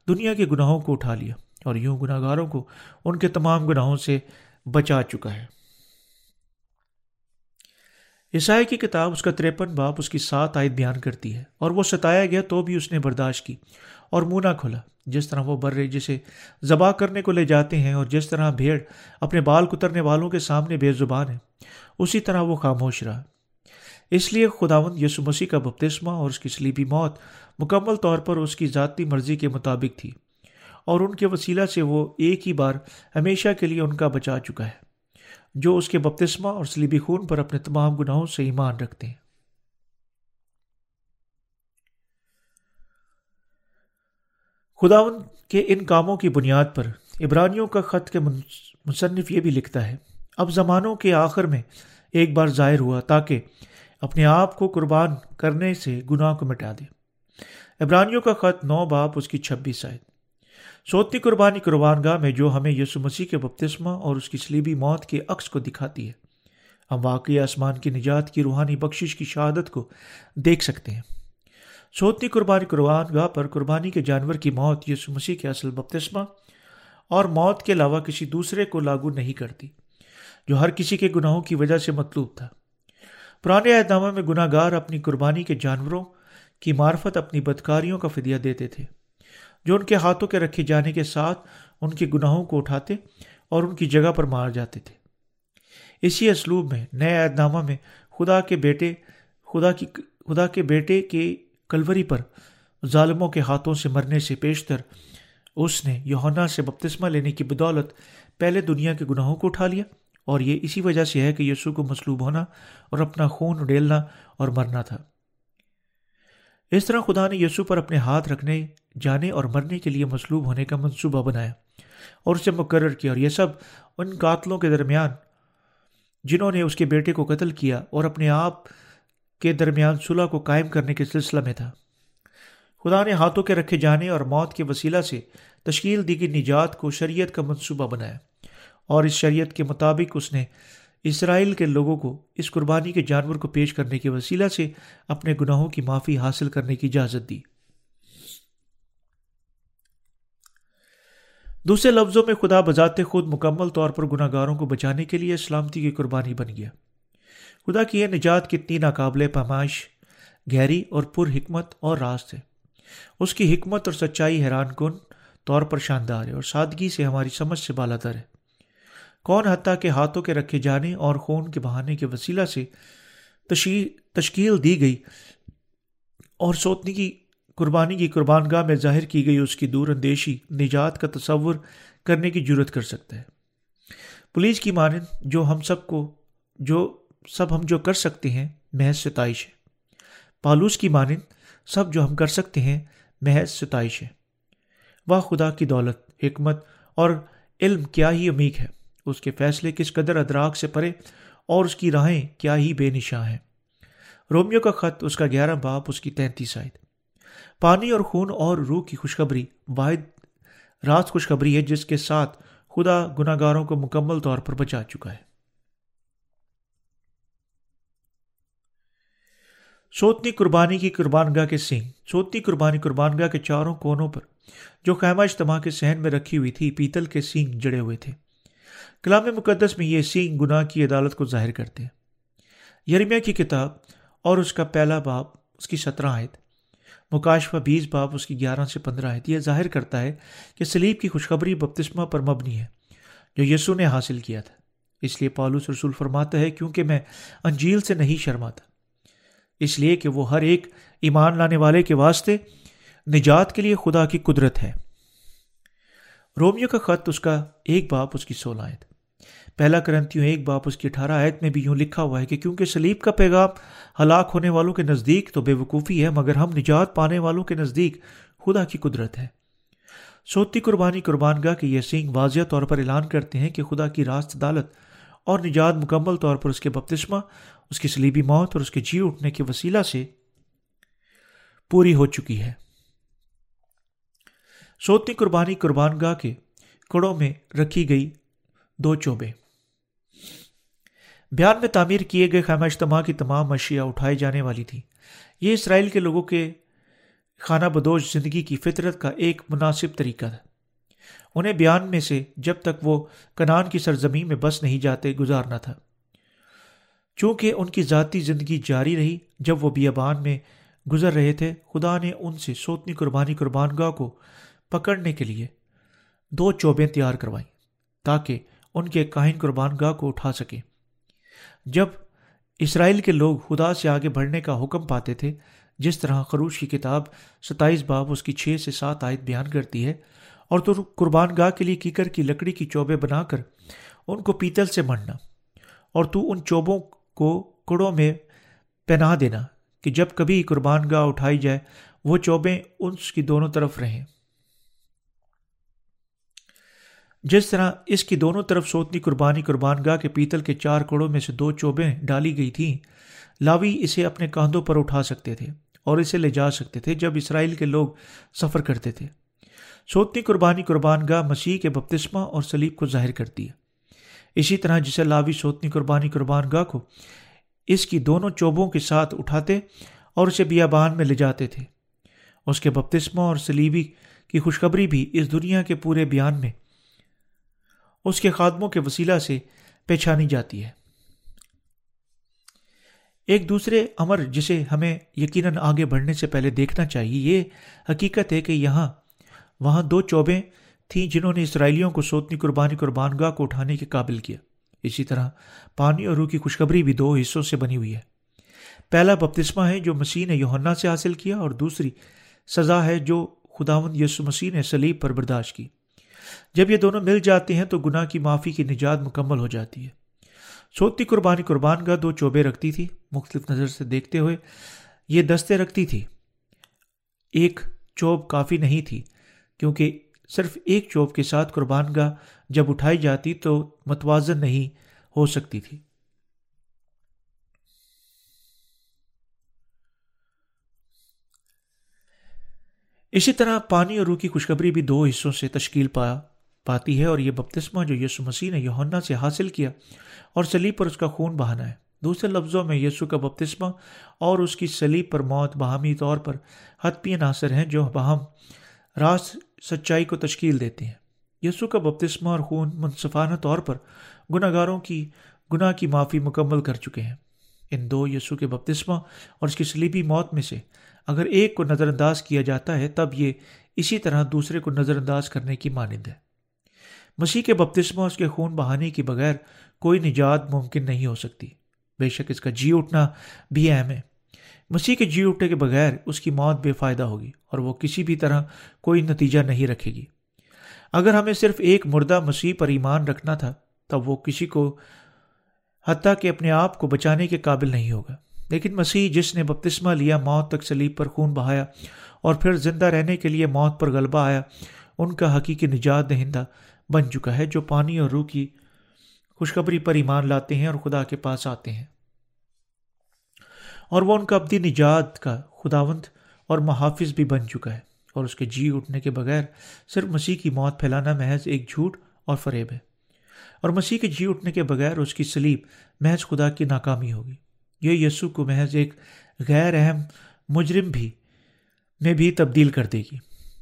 دنیا کے گناہوں کو اٹھا لیا اور یوں گناہ گاروں کو ان کے تمام گناہوں سے بچا چکا ہے۔ عیسائی کی کتاب اس کا تریپن باپ اس کی سات آیت بیان کرتی ہے اور وہ ستایا گیا تو بھی اس نے برداشت کی اور منہ نہ کھولا۔ جس طرح وہ برے جسے ذبح کرنے کو لے جاتے ہیں اور جس طرح بھیڑ اپنے بال کترنے والوں کے سامنے بے زبان ہے، اسی طرح وہ خاموش رہا۔ اس لیے خداون یسو مسیح کا بپتسمہ اور اس کی سلیبی موت مکمل طور پر اس کی ذاتی مرضی کے مطابق تھی اور ان کے وسیلہ سے وہ ایک ہی بار ہمیشہ کے لیے ان کا بچا چکا ہے۔ جو اس کے بپتسمہ اور سلیبی خون پر اپنے تمام گناہوں سے ایمان رکھتے ہیں۔ خداون کے ان کاموں کی بنیاد پر عبرانیوں کا خط کے مصنف یہ بھی لکھتا ہے، اب زمانوں کے آخر میں ایک بار ظاہر ہوا تاکہ اپنے آپ کو قربان کرنے سے گناہ کو مٹا دے۔ عبرانیوں کا خط نو باپ اس کی چھبیس آئے سوتی قربانی قربان گاہ میں جو ہمیں یسو مسیح کے بپتسمہ اور اس کی سلیبی موت کے عکس کو دکھاتی ہے۔ ہم واقعی آسمان کی نجات کی روحانی بخشش کی شہادت کو دیکھ سکتے ہیں۔ سوتی قربانی قربان گاہ پر قربانی کے جانور کی موت یسو مسیح کے اصل بپتسمہ اور موت کے علاوہ کسی دوسرے کو لاگو نہیں کرتی، جو ہر کسی کے گناہوں کی وجہ سے مطلوب تھا۔ پرانے اہدامہ میں گناہ گار اپنی قربانی کے جانوروں کی معرفت اپنی بدکاریوں کا فدیہ دیتے تھے۔ جو ان کے ہاتھوں کے رکھے جانے کے ساتھ ان کے گناہوں کو اٹھاتے اور ان کی جگہ پر مار جاتے تھے۔ اسی اسلوب میں، نئے عہد نامہ میں خدا کے بیٹے، خدا کی، خدا کے بیٹے کے کلوری پر ظالموں کے ہاتھوں سے مرنے سے پیشتر، اس نے یوہنا سے بپتسمہ لینے کی بدولت پہلے دنیا کے گناہوں کو اٹھا لیا اور یہ اسی وجہ سے ہے کہ یسوع کو مصلوب ہونا اور اپنا خون اڈیلنا اور مرنا تھا۔ اس طرح خدا نے یسوع پر اپنے ہاتھ رکھنے، جانے اور مرنے کے لیے مصلوب ہونے کا منصوبہ بنایا اور اسے مقرر کیا اور یہ سب ان قاتلوں کے درمیان جنہوں نے اس کے بیٹے کو قتل کیا اور اپنے آپ کے درمیان صلح کو قائم کرنے کے سلسلہ میں تھا۔ خدا نے ہاتھوں کے رکھے جانے اور موت کے وسیلہ سے تشکیل دی گئی نجات کو شریعت کا منصوبہ بنایا اور اس شریعت کے مطابق اس نے اسرائیل کے لوگوں کو اس قربانی کے جانور کو پیش کرنے کے وسیلہ سے اپنے گناہوں کی معافی حاصل کرنے کی اجازت دی۔ دوسرے لفظوں میں خدا بذات خود مکمل طور پر گناہ گاروں کو بچانے کے لیے سلامتی کی قربانی بن گیا۔ خدا کی یہ نجات کتنی ناقابل پیمائش گہری اور پر حکمت اور راست ہے اس کی حکمت اور سچائی حیران کن، طور پر شاندار ہے اور سادگی سے ہماری سمجھ سے بالا تر ہے۔ کون حتیٰ کے ہاتھوں کے رکھے جانے اور خون کے بہانے کے وسیلہ سے تشکیل دی گئی اور سوتنی کی قربانی کی قربان گاہ میں ظاہر کی گئی اس کی دور اندیشی نجات کا تصور کرنے کی ضرورت کر سکتا ہے۔ پولیس کی مانند جو ہم سب کو، جو سب ہم جو کر سکتے ہیں، محض ستائش ہے۔ پالوس کی مانند سب جو ہم کر سکتے ہیں، محض ستائش ہے۔ واہ خدا کی دولت، حکمت اور علم کیا ہی امیگ ہے۔ اس کے فیصلے کس قدر ادراک سے پرے اور اس کی راہیں کیا ہی بے نشاں ہیں۔ رومیو کا خط، اس کا گیارہ باپ، اس کی تینتیس آئے پانی اور خون اور روح کی خوشخبری، واحد راز خوشخبری ہے جس کے ساتھ خدا گناہ گاروں کو مکمل طور پر بچا چکا ہے۔ سوتنی قربانی کی قربان گاہ کے سینگ۔ سوتنی قربانی قربان گاہ کے چاروں کونوں پر جو خیمہ اجتماع کے سہن میں رکھی ہوئی تھی، پیتل کے سینگ جڑے ہوئے تھے۔ کلام مقدس میں یہ سینگ گناہ کی عدالت کو ظاہر کرتے ہیں۔ یرمیا کی کتاب اور اس کا پہلا باپ اس کی سترہ آیت، مکاشفہ بیس باپ اس کی گیارہ سے پندرہ آیت، یہ ظاہر کرتا ہے کہ سلیب کی خوشخبری بپتسمہ پر مبنی ہے، جو یسو نے حاصل کیا تھا۔ اس لیے پالوس رسول فرماتا ہے، کیونکہ میں انجیل سے نہیں شرماتا۔ اس لیے کہ وہ ہر ایک ایمان لانے والے کے واسطے نجات کے لیے خدا کی قدرت ہے۔ رومیو کا خط، اس کا ایک باپ اس کی سولہ آیت۔ پہلا کرنتیوں ایک باپ اس کی اٹھارہ آیت میں بھی یوں لکھا ہوا ہے کہ کیونکہ سلیب کا پیغام ہلاک ہونے والوں کے نزدیک تو بے وقوفی ہے، مگر ہم نجات پانے والوں کے نزدیک خدا کی قدرت ہے۔ سوتی قربانی قربان گاہ کے یہ سنگھ واضح طور پر اعلان کرتے ہیں کہ خدا کی راست عدالت اور نجات مکمل طور پر اس کے بپتسمہ، اس کی سلیبی موت اور اس کے جی اٹھنے کے وسیلہ سے پوری ہو چکی ہے۔ سوتی قربانی قربان گاہ کے کڑوں میں رکھی گئی دو چوبے۔ بیان میں تعمیر کیے گئے خیمہ اجتماع کی تمام اشیاء اٹھائی جانے والی تھی یہ اسرائیل کے لوگوں کے خانہ بدوش زندگی کی فطرت کا ایک مناسب طریقہ تھا۔ انہیں بیان میں سے جب تک وہ کنان کی سرزمین میں بس نہیں جاتے گزارنا تھا۔ چونکہ ان کی ذاتی زندگی جاری رہی، جب وہ بیابان میں گزر رہے تھے، خدا نے ان سے سوتنی قربانی قربان گاہ کو پکڑنے کے لیے دو چوبیں تیار کروائیں تاکہ ان کے کاہن قربان گاہ کو اٹھا سکیں جب اسرائیل کے لوگ خدا سے آگے بڑھنے کا حکم پاتے تھے، جس طرح خروش کی کتاب ستائیس باب اس کی چھ سے سات آیت بیان کرتی ہے، اور تو قربان گاہ کے لیے کیکر کی لکڑی کی چوبے بنا کر ان کو پیتل سے مڑنا اور تو ان چوبوں کو کڑوں میں پہنا دینا کہ جب کبھی قربان گاہ اٹھائی جائے، وہ چوبیں ان کی دونوں طرف رہیں۔ جس طرح اس کی دونوں طرف سوتنی قربانی قربان گاہ کے پیتل کے چار کڑوں میں سے دو چوبیں ڈالی گئی تھیں، لاوی اسے اپنے کاندھوں پر اٹھا سکتے تھے اور اسے لے جا سکتے تھے جب اسرائیل کے لوگ سفر کرتے تھے۔ سوتنی قربانی قربان گاہ مسیح کے بپتسمہ اور سلیب کو ظاہر کرتی ہے اسی طرح جسے لاوی سوتنی قربانی قربان گاہ کو اس کی دونوں چوبوں کے ساتھ اٹھاتے اور اسے بیابان میں لے جاتے تھے۔ اس کے بپتسمہ اور سلیبی کی خوشخبری بھی اس دنیا کے پورے بیان میں اس کے خادموں کے وسیلہ سے پہچانی جاتی ہے۔ ایک دوسرے امر جسے ہمیں یقیناً آگے بڑھنے سے پہلے دیکھنا چاہیے، یہ حقیقت ہے کہ یہاں، وہاں دو چوبیں تھیں جنہوں نے اسرائیلیوں کو سوتنی قربانی قربان گاہ کو اٹھانے کے قابل کیا۔ اسی طرح پانی اور روح کی خوشخبری بھی دو حصوں سے بنی ہوئی ہے۔ پہلا بپتسمہ ہے جو مسیح نے یوہنا سے حاصل کیا اور دوسری سزا ہے جو خداون یسو مسیح نے سلیب پر برداشت کی۔ جب یہ دونوں مل جاتے ہیں تو گناہ کی معافی کی نجات مکمل ہو جاتی ہے۔ سوتی قربانی، قربان گاہ دو چوبے رکھتی تھی۔ مختلف نظر سے دیکھتے ہوئے یہ دستے رکھتی تھی۔ ایک چوب کافی نہیں تھی، کیونکہ صرف ایک چوب کے ساتھ قربان گاہ جب اٹھائی جاتی تو متوازن نہیں ہو سکتی تھی۔ اسی طرح پانی اور روح کی خوشخبری بھی دو حصوں سے تشکیل پا، پاتی ہے اور یہ بپتسمہ جو یسو مسیح نے یوہنا سے حاصل کیا اور سلیب پر اس کا خون بہانا ہے۔ دوسرے لفظوں میں یسو کا بپتسمہ اور اس کی سلیب پر موت باہمی طور پر حتمی عناصر ہیں جو باہم راست سچائی کو تشکیل دیتے ہیں۔ یسو کا بپتسمہ اور خون منصفانہ طور پر گناہ گاروں کی گناہ کی معافی مکمل کر چکے ہیں۔ ان دو یسو کے بپتسمہ اور اس کی سلیبی موت میں سے اگر ایک کو نظر انداز کیا جاتا ہے، تب یہ اسی طرح دوسرے کو نظر انداز کرنے کی مانند ہے۔ مسیح کے بپتسمہ اس کے خون بہانے کے بغیر کوئی نجات ممکن نہیں ہو سکتی۔ بے شک اس کا جی اٹھنا بھی اہم ہے۔ مسیح کے جی اٹھنے کے بغیر اس کی موت بے فائدہ ہوگی اور وہ کسی بھی طرح کوئی نتیجہ نہیں رکھے گی۔ اگر ہمیں صرف ایک مردہ مسیح پر ایمان رکھنا تھا، تب وہ کسی کو، حتیٰ کہ اپنے آپ کو بچانے کے قابل نہیں ہوگا۔ لیکن مسیح جس نے بپتسمہ لیا، موت تک سلیب پر خون بہایا اور پھر زندہ رہنے کے لیے موت پر غلبہ آیا، ان کا حقیقی نجات دہندہ بن چکا ہے جو پانی اور روح کی خوشخبری پر ایمان لاتے ہیں اور خدا کے پاس آتے ہیں۔ اور وہ ان کا ابدی نجات کا خداوند اور محافظ بھی بن چکا ہے اور اس کے جی اٹھنے کے بغیر صرف مسیح کی موت پھیلانا محض ایک جھوٹ اور فریب ہے۔ اور مسیح کے جی اٹھنے کے بغیر اس کی سلیب محض خدا کی ناکامی ہوگی۔ یہ یسو کو محض ایک غیر اہم مجرم بھی میں بھی تبدیل کر دے گی۔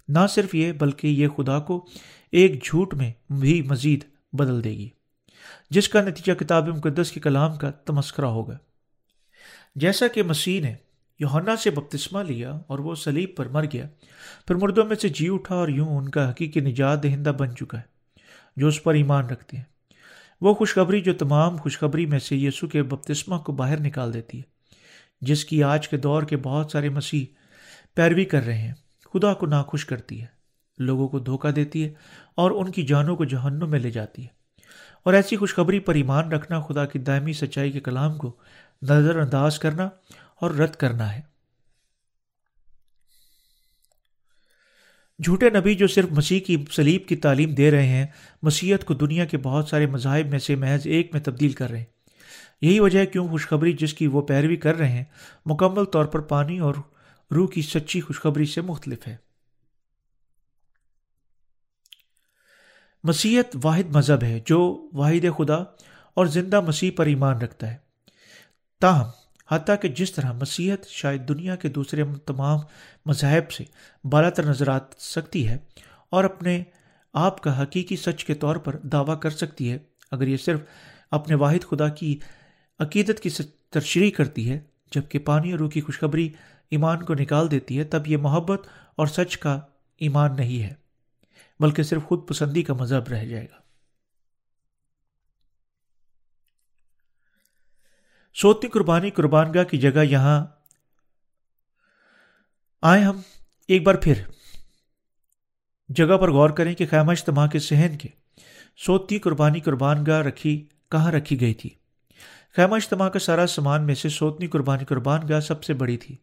نہ صرف یہ، بلکہ یہ خدا کو ایک جھوٹ میں بھی مزید بدل دے گی، جس کا نتیجہ کتاب مقدس کے کلام کا تمسکرہ ہوگا۔ جیسا کہ مسیح نے یوہنا سے بپتسمہ لیا اور وہ سلیب پر مر گیا، پھر مردوں میں سے جی اٹھا اور یوں ان کا حقیقی نجات دہندہ بن چکا ہے، جو اس پر ایمان رکھتے ہیں۔ وہ خوشخبری جو تمام خوشخبری میں سے یسو کے بپتسمہ کو باہر نکال دیتی ہے، جس کی آج کے دور کے بہت سارے مسیح پیروی کر رہے ہیں۔ خدا کو ناخوش کرتی ہے، لوگوں کو دھوکہ دیتی ہے اور ان کی جانوں کو جہنم میں لے جاتی ہے۔ اور ایسی خوشخبری پر ایمان رکھنا، خدا کی دائمی سچائی کے کلام کو نظر انداز کرنا اور رد کرنا ہے۔ جھوٹے نبی جو صرف مسیح کی سلیب کی تعلیم دے رہے ہیں مسیحت کو دنیا کے بہت سارے مذاہب میں سے محض ایک میں تبدیل کر رہے ہیں۔ یہی وجہ ہے کیوں خوشخبری جس کی وہ پیروی کر رہے ہیں، مکمل طور پر پانی اور روح کی سچی خوشخبری سے مختلف ہے۔ مسیحت واحد مذہب ہے جو واحد خدا اور زندہ مسیح پر ایمان رکھتا ہے۔ تاہم حتیٰ کہ جس طرح مسیحت شاید دنیا کے دوسرے تمام مذاہب سے بالا تر نظر آ سکتی ہے اور اپنے آپ کا حقیقی سچ کے طور پر دعویٰ کر سکتی ہے، اگر یہ صرف اپنے واحد خدا کی عقیدت کی ترشریح کرتی ہے، جبکہ پانی اور روح کی خوشخبری ایمان کو نکال دیتی ہے، تب یہ محبت اور سچ کا ایمان نہیں ہے، بلکہ صرف خود پسندی کا مذہب رہ جائے گا۔ سوتی قربانی قربان گاہ کی جگہ یہاں آئے ہم ایک بار پھر۔ جگہ پر غور کریں کہ خیمہ اجتماع کے سہن کے سوتی قربانی قربان گاہ رکھی، کہاں رکھی گئی تھی؟ خیمہ اجتماع کا سارا سامان میں سے سوتنی قربانی قربان گاہ سب سے بڑی تھی۔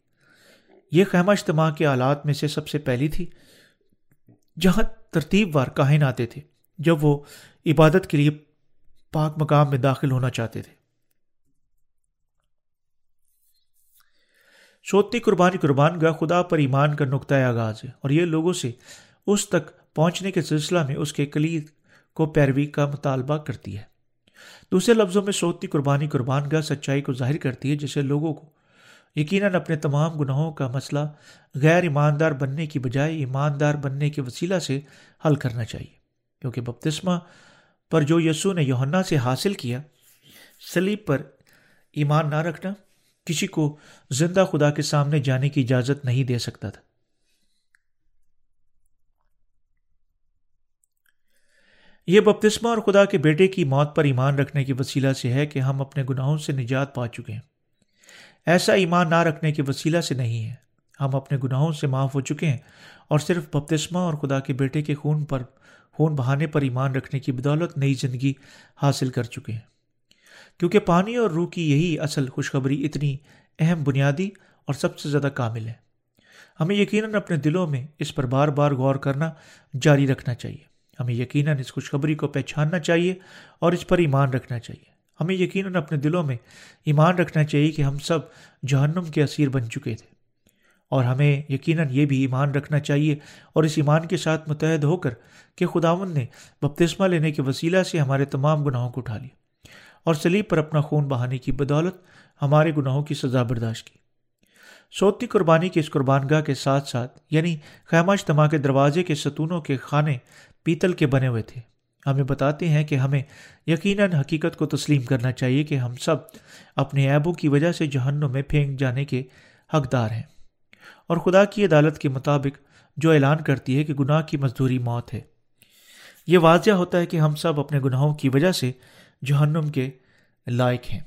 یہ خیمہ اجتماع کے آلات میں سے سب سے پہلی تھی، جہاں ترتیب وار کاہن آتے تھے، جب وہ عبادت کے لیے پاک مقام میں داخل ہونا چاہتے تھے۔ سوتی قربانی قربان گاہ خدا پر ایمان کا نقطۂ آغاز ہے۔ اور یہ لوگوں سے اس تک پہنچنے کے سلسلہ میں اس کے کلید کو پیروی کا مطالبہ کرتی ہے۔ دوسرے لفظوں میں سوتی قربانی قربان گاہ سچائی کو ظاہر کرتی ہے جسے لوگوں کو یقیناً اپنے تمام گناہوں کا مسئلہ غیر ایماندار بننے کی بجائے ایماندار بننے کے وسیلہ سے حل کرنا چاہیے۔ کیونکہ بپتسمہ پر جو یسو نے یوہنا سے حاصل کیا سلیب پر ایمان نہ رکھنا کسی کو زندہ خدا کے سامنے جانے کی اجازت نہیں دے سکتا تھا۔ یہ بپتسمہ اور خدا کے بیٹے کی موت پر ایمان رکھنے کے وسیلہ سے ہے کہ ہم اپنے گناہوں سے نجات پا چکے ہیں۔ ایسا ایمان نہ رکھنے کے وسیلہ سے نہیں ہے۔ ہم اپنے گناہوں سے معاف ہو چکے ہیں اور صرف بپتسمہ اور خدا کے بیٹے کے خون پر، خون بہانے پر ایمان رکھنے کی بدولت نئی زندگی حاصل کر چکے ہیں۔ کیونکہ پانی اور روح کی یہی اصل خوشخبری اتنی اہم بنیادی اور سب سے زیادہ کامل ہے۔ ہمیں یقیناً اپنے دلوں میں اس پر بار بار غور کرنا جاری رکھنا چاہیے۔ ہمیں یقیناً اس خوشخبری کو پہچاننا چاہیے اور اس پر ایمان رکھنا چاہیے۔ ہمیں یقیناً اپنے دلوں میں ایمان رکھنا چاہیے کہ ہم سب جہنم کے اسیر بن چکے تھے۔ اور ہمیں یقیناً یہ بھی ایمان رکھنا چاہیے اور اس ایمان کے ساتھ متحد ہو کر کہ خداون نے بپتسمہ لینے کے وسیلہ سے ہمارے تمام گناہوں کو اٹھا لیا۔ اور سلیب پر اپنا خون بہانے کی بدولت ہمارے گناہوں کی سزا برداشت کی۔ سوتی قربانی کے اس قربان گاہ کے ساتھ ساتھ یعنی خیمہ اجتماع کے دروازے کے ستونوں کے خانے پیتل کے بنے ہوئے تھے۔ ہمیں بتاتے ہیں کہ ہمیں یقیناً حقیقت کو تسلیم کرنا چاہیے کہ ہم سب اپنے عیبوں کی وجہ سے جہنم میں پھینک جانے کے حقدار ہیں۔ اور خدا کی عدالت کے مطابق جو اعلان کرتی ہے کہ گناہ کی مزدوری موت ہے۔ یہ واضح ہوتا ہے کہ ہم سب اپنے گناہوں کی وجہ سے جہنم کے لائق ہیں۔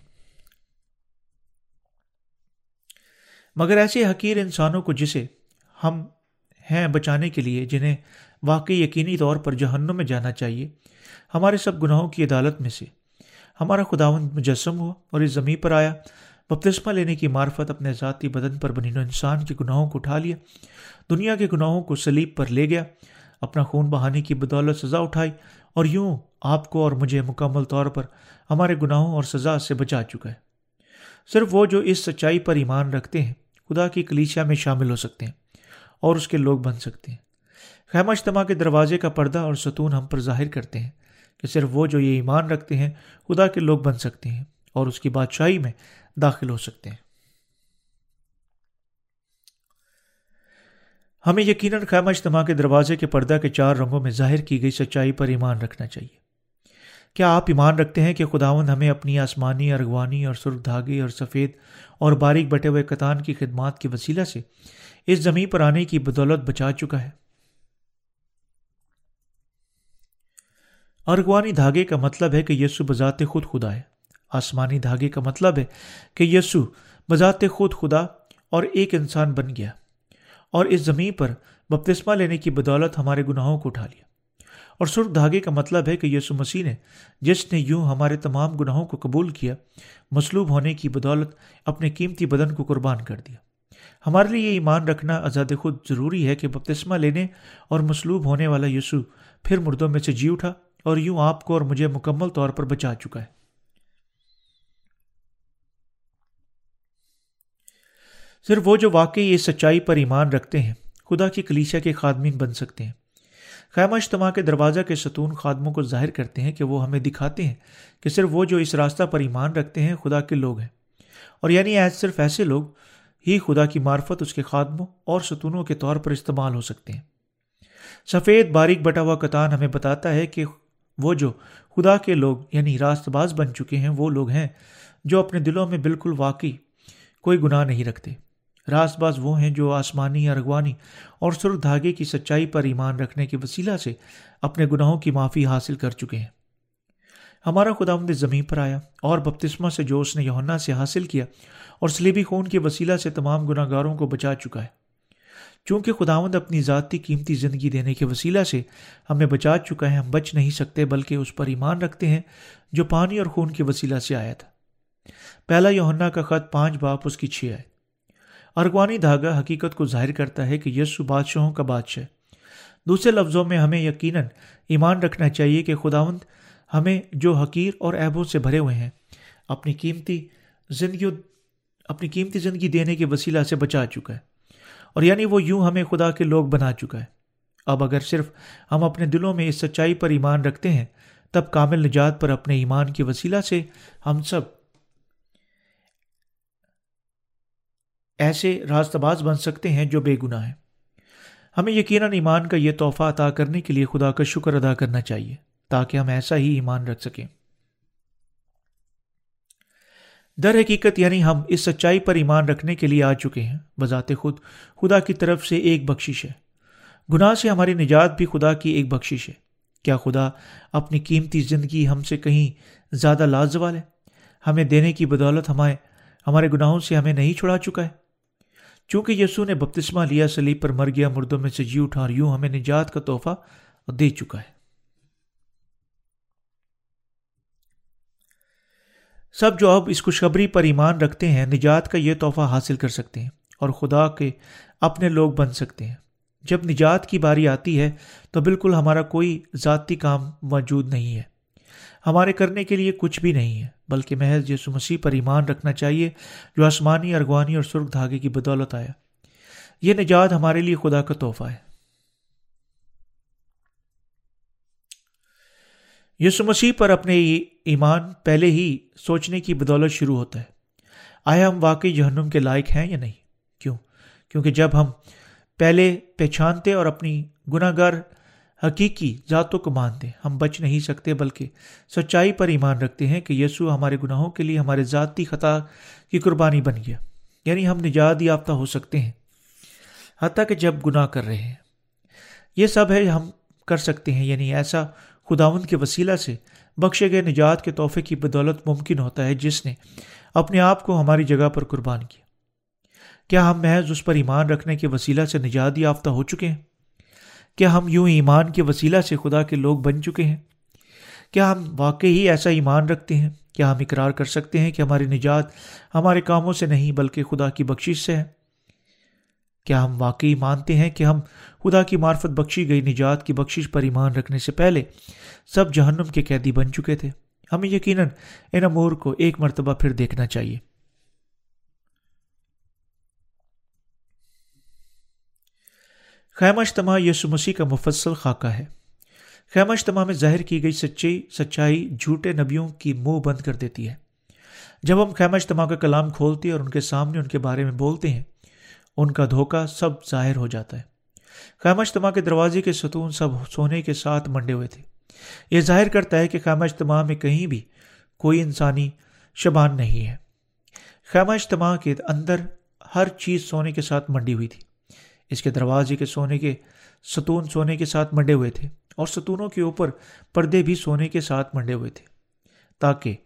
مگر ایسے حقیر انسانوں کو جسے ہم ہیں بچانے کے لیے، جنہیں واقعی یقینی طور پر جہنم میں جانا چاہیے، ہمارے سب گناہوں کی عدالت میں سے۔ ہمارا خداون مجسم ہوا اور اس زمین پر آیا، بپتسمہ لینے کی معرفت اپنے ذاتی بدن پر بنی انسان کے گناہوں کو اٹھا لیا۔ دنیا کے گناہوں کو سلیب پر لے گیا، اپنا خون بہانے کی بدولت سزا اٹھائی اور یوں آپ کو اور مجھے مکمل طور پر ہمارے گناہوں اور سزا سے بچا چکا ہے۔ صرف وہ جو اس سچائی پر ایمان رکھتے ہیں، خدا کی کلیچیا میں شامل ہو سکتے ہیں اور اس کے لوگ بن سکتے ہیں۔ خیمہ اجتماع کے دروازے کا پردہ اور ستون ہم پر ظاہر کرتے ہیں کہ صرف وہ جو یہ ایمان رکھتے ہیں، خدا کے لوگ بن سکتے ہیں اور اس کی بادشاہی میں داخل ہو سکتے ہیں۔ ہمیں یقیناً خیمہ اجتماع کے دروازے کے پردہ کے چار رنگوں میں ظاہر کی گئی سچائی پر ایمان رکھنا چاہیے۔ کیا آپ ایمان رکھتے ہیں کہ خداون ہمیں اپنی آسمانی، ارغوانی اور سرخ دھاگے اور سفید اور باریک بٹے ہوئے کتان کی خدمات کے وسیلہ سے اس زمین پر آنے کی بدولت بچا چکا ہے؟ ارغوانی دھاگے کا مطلب ہے کہ یسو بذات خود خدا ہے۔ آسمانی دھاگے کا مطلب ہے کہ یسو بذات خود خدا اور ایک انسان بن گیا اور اس زمین پر بپتسمہ لینے کی بدولت ہمارے گناہوں کو اٹھا لیا۔ اور سرخ دھاگے کا مطلب ہے کہ یسو مسیح نے، جس نے یوں ہمارے تمام گناہوں کو قبول کیا، مصلوب ہونے کی بدولت اپنے قیمتی بدن کو قربان کر دیا۔ ہمارے لیے یہ ایمان رکھنا آزاد خود ضروری ہے کہ بپتسمہ لینے اور مصلوب ہونے والا یسو پھر مردوں میں سے جی اٹھا اور یوں آپ کو اور مجھے مکمل طور پر بچا چکا ہے۔ صرف وہ جو واقعی اس سچائی پر ایمان رکھتے ہیں، خدا کی کلیسیا کے خادمین بن سکتے ہیں۔ خیمہ اجتماع کے دروازہ کے ستون خادموں کو ظاہر کرتے ہیں کہ وہ ہمیں دکھاتے ہیں کہ صرف وہ جو اس راستہ پر ایمان رکھتے ہیں خدا کے لوگ ہیں۔ اور یعنی ایز صرف ایسے لوگ ہی خدا کی معرفت اس کے خادموں اور ستونوں کے طور پر استعمال ہو سکتے ہیں۔ سفید باریک بٹا ہوا کتان ہمیں بتاتا ہے کہ وہ جو خدا کے لوگ یعنی راست باز بن چکے ہیں وہ لوگ ہیں جو اپنے دلوں میں بالکل واقعی کوئی گناہ نہیں رکھتے۔ راست باز وہ ہیں جو آسمانی ارغوانی اور سرخ دھاگے کی سچائی پر ایمان رکھنے کے وسیلہ سے اپنے گناہوں کی معافی حاصل کر چکے ہیں۔ ہمارا خدا مند زمین پر آیا اور بپتسمہ سے جو اس نے یونا سے حاصل کیا اور سلیبی خون کے وسیلہ سے تمام گناہ گاروں کو بچا چکا ہے۔ چونکہ خداوند اپنی ذاتی قیمتی زندگی دینے کے وسیلہ سے ہمیں بچا چکا ہے، ہم بچ نہیں سکتے بلکہ اس پر ایمان رکھتے ہیں جو پانی اور خون کے وسیلہ سے آیا تھا۔ پہلا یونا کا خط پانچ باپ اس کی چھ آئے ارغوانی دھاگا حقیقت کو ظاہر کرتا ہے کہ یسو بادشاہوں کا بادشاہ دوسرے لفظوں میں ہمیں یقیناً ایمان رکھنا چاہیے کہ خداوند ہمیں جو حقیر اور عیبوں سے بھرے ہوئے ہیں، اپنی قیمتی زندگی اپنی قیمتی زندگی دینے کے وسیلہ سے بچا چکا ہے۔ اور یعنی وہ یوں ہمیں خدا کے لوگ بنا چکا ہے۔ اب اگر صرف ہم اپنے دلوں میں اس سچائی پر ایمان رکھتے ہیں، تب کامل نجات پر اپنے ایمان کے وسیلہ سے ہم سب ایسے راست باز بن سکتے ہیں جو بے گناہ ہیں۔ ہمیں یقیناً ایمان کا یہ تحفہ عطا کرنے کے لیے خدا کا شکر ادا کرنا چاہیے تاکہ ہم ایسا ہی ایمان رکھ سکیں۔ در حقیقت یعنی ہم اس سچائی پر ایمان رکھنے کے لیے آ چکے ہیں۔ بذات خود خدا کی طرف سے ایک بخشش ہے۔ گناہ سے ہماری نجات بھی خدا کی ایک بخشش ہے۔ کیا خدا اپنی قیمتی زندگی ہم سے کہیں زیادہ لازوال ہے؟ ہمیں دینے کی بدولت ہمارے ہمارے گناہوں سے ہمیں نہیں چھڑا چکا ہے۔ چونکہ یسو نے بپتسمہ لیا سلیب پر مر گیا، مردوں میں سے جی اٹھا اور یوں ہمیں نجات کا تحفہ دے چکا ہے۔ سب جو اب اس خوشخبری پر ایمان رکھتے ہیں، نجات کا یہ تحفہ حاصل کر سکتے ہیں اور خدا کے اپنے لوگ بن سکتے ہیں۔ جب نجات کی باری آتی ہے تو بالکل ہمارا کوئی ذاتی کام موجود نہیں ہے۔ ہمارے کرنے کے لیے کچھ بھی نہیں ہے، بلکہ محض یسو مسیح پر ایمان رکھنا چاہیے، جو آسمانی، ارغوانی اور سرخ دھاگے کی بدولت آیا۔ یہ نجات ہمارے لیے خدا کا تحفہ ہے۔ یسو مسیح پر اپنے ایمان پہلے ہی سوچنے کی بدولت شروع ہوتا ہے۔ آیا ہم واقعی جہنم کے لائق ہیں یا نہیں؟ کیوں؟ کیونکہ جب ہم پہلے پہچانتے اور اپنی گناہ گار حقیقی ذاتوں کو مانتے ہم بچ نہیں سکتے بلکہ سچائی پر ایمان رکھتے ہیں کہ یسوع ہمارے گناہوں کے لیے ہمارے ذاتی خطا کی قربانی بن گیا۔ یعنی ہم نجات یافتہ ہو سکتے ہیں۔ حتیٰ کہ جب گناہ کر رہے ہیں۔ یہ سب ہے ہم کر سکتے ہیں۔ یعنی ایسا خداون کے وسیلہ سے بخشے گئے نجات کے تحفے کی بدولت ممکن ہوتا ہے جس نے اپنے آپ کو ہماری جگہ پر قربان کیا۔ کیا ہم محض اس پر ایمان رکھنے کے وسیلہ سے نجات یافتہ ہو چکے ہیں؟ کیا ہم یوں ایمان کے وسیلہ سے خدا کے لوگ بن چکے ہیں؟ کیا ہم واقعی ایسا ایمان رکھتے ہیں؟ کیا ہم اقرار کر سکتے ہیں کہ ہماری نجات ہمارے کاموں سے نہیں بلکہ خدا کی بخشش سے ہے؟ کیا ہم واقعی مانتے ہیں کہ ہم خدا کی معرفت بخشی گئی نجات کی بخشش پر ایمان رکھنے سے پہلے سب جہنم کے قیدی بن چکے تھے؟ ہمیں یقیناً ان امور کو ایک مرتبہ پھر دیکھنا چاہیے۔ خیمہ اجتماع یسو مسیح کا مفصل خاکہ ہے۔ خیمہ اجتماع میں ظاہر کی گئی سچی، سچائی جھوٹے نبیوں کی منہ بند کر دیتی ہے۔ جب ہم خیمہ اجتماع کا کلام کھولتے اور ان کے سامنے ان کے بارے میں بولتے ہیں، ان کا دھوکہ سب ظاہر ہو جاتا ہے۔ خیمہ اجتماع کے دروازے کے ستون سب سونے کے ساتھ منڈے ہوئے تھے۔ یہ ظاہر کرتا ہے کہ خیمہ اجتماع میں کہیں بھی کوئی انسانی شبان نہیں ہے۔ خیمہ اجتماع کے اندر ہر چیز سونے کے ساتھ منڈی ہوئی تھی۔ اس کے دروازے کے سونے کے ستون سونے کے ساتھ منڈے ہوئے تھے اور ستونوں کے اوپر پردے بھی سونے کے ساتھ منڈے ہوئے تھے تاکہ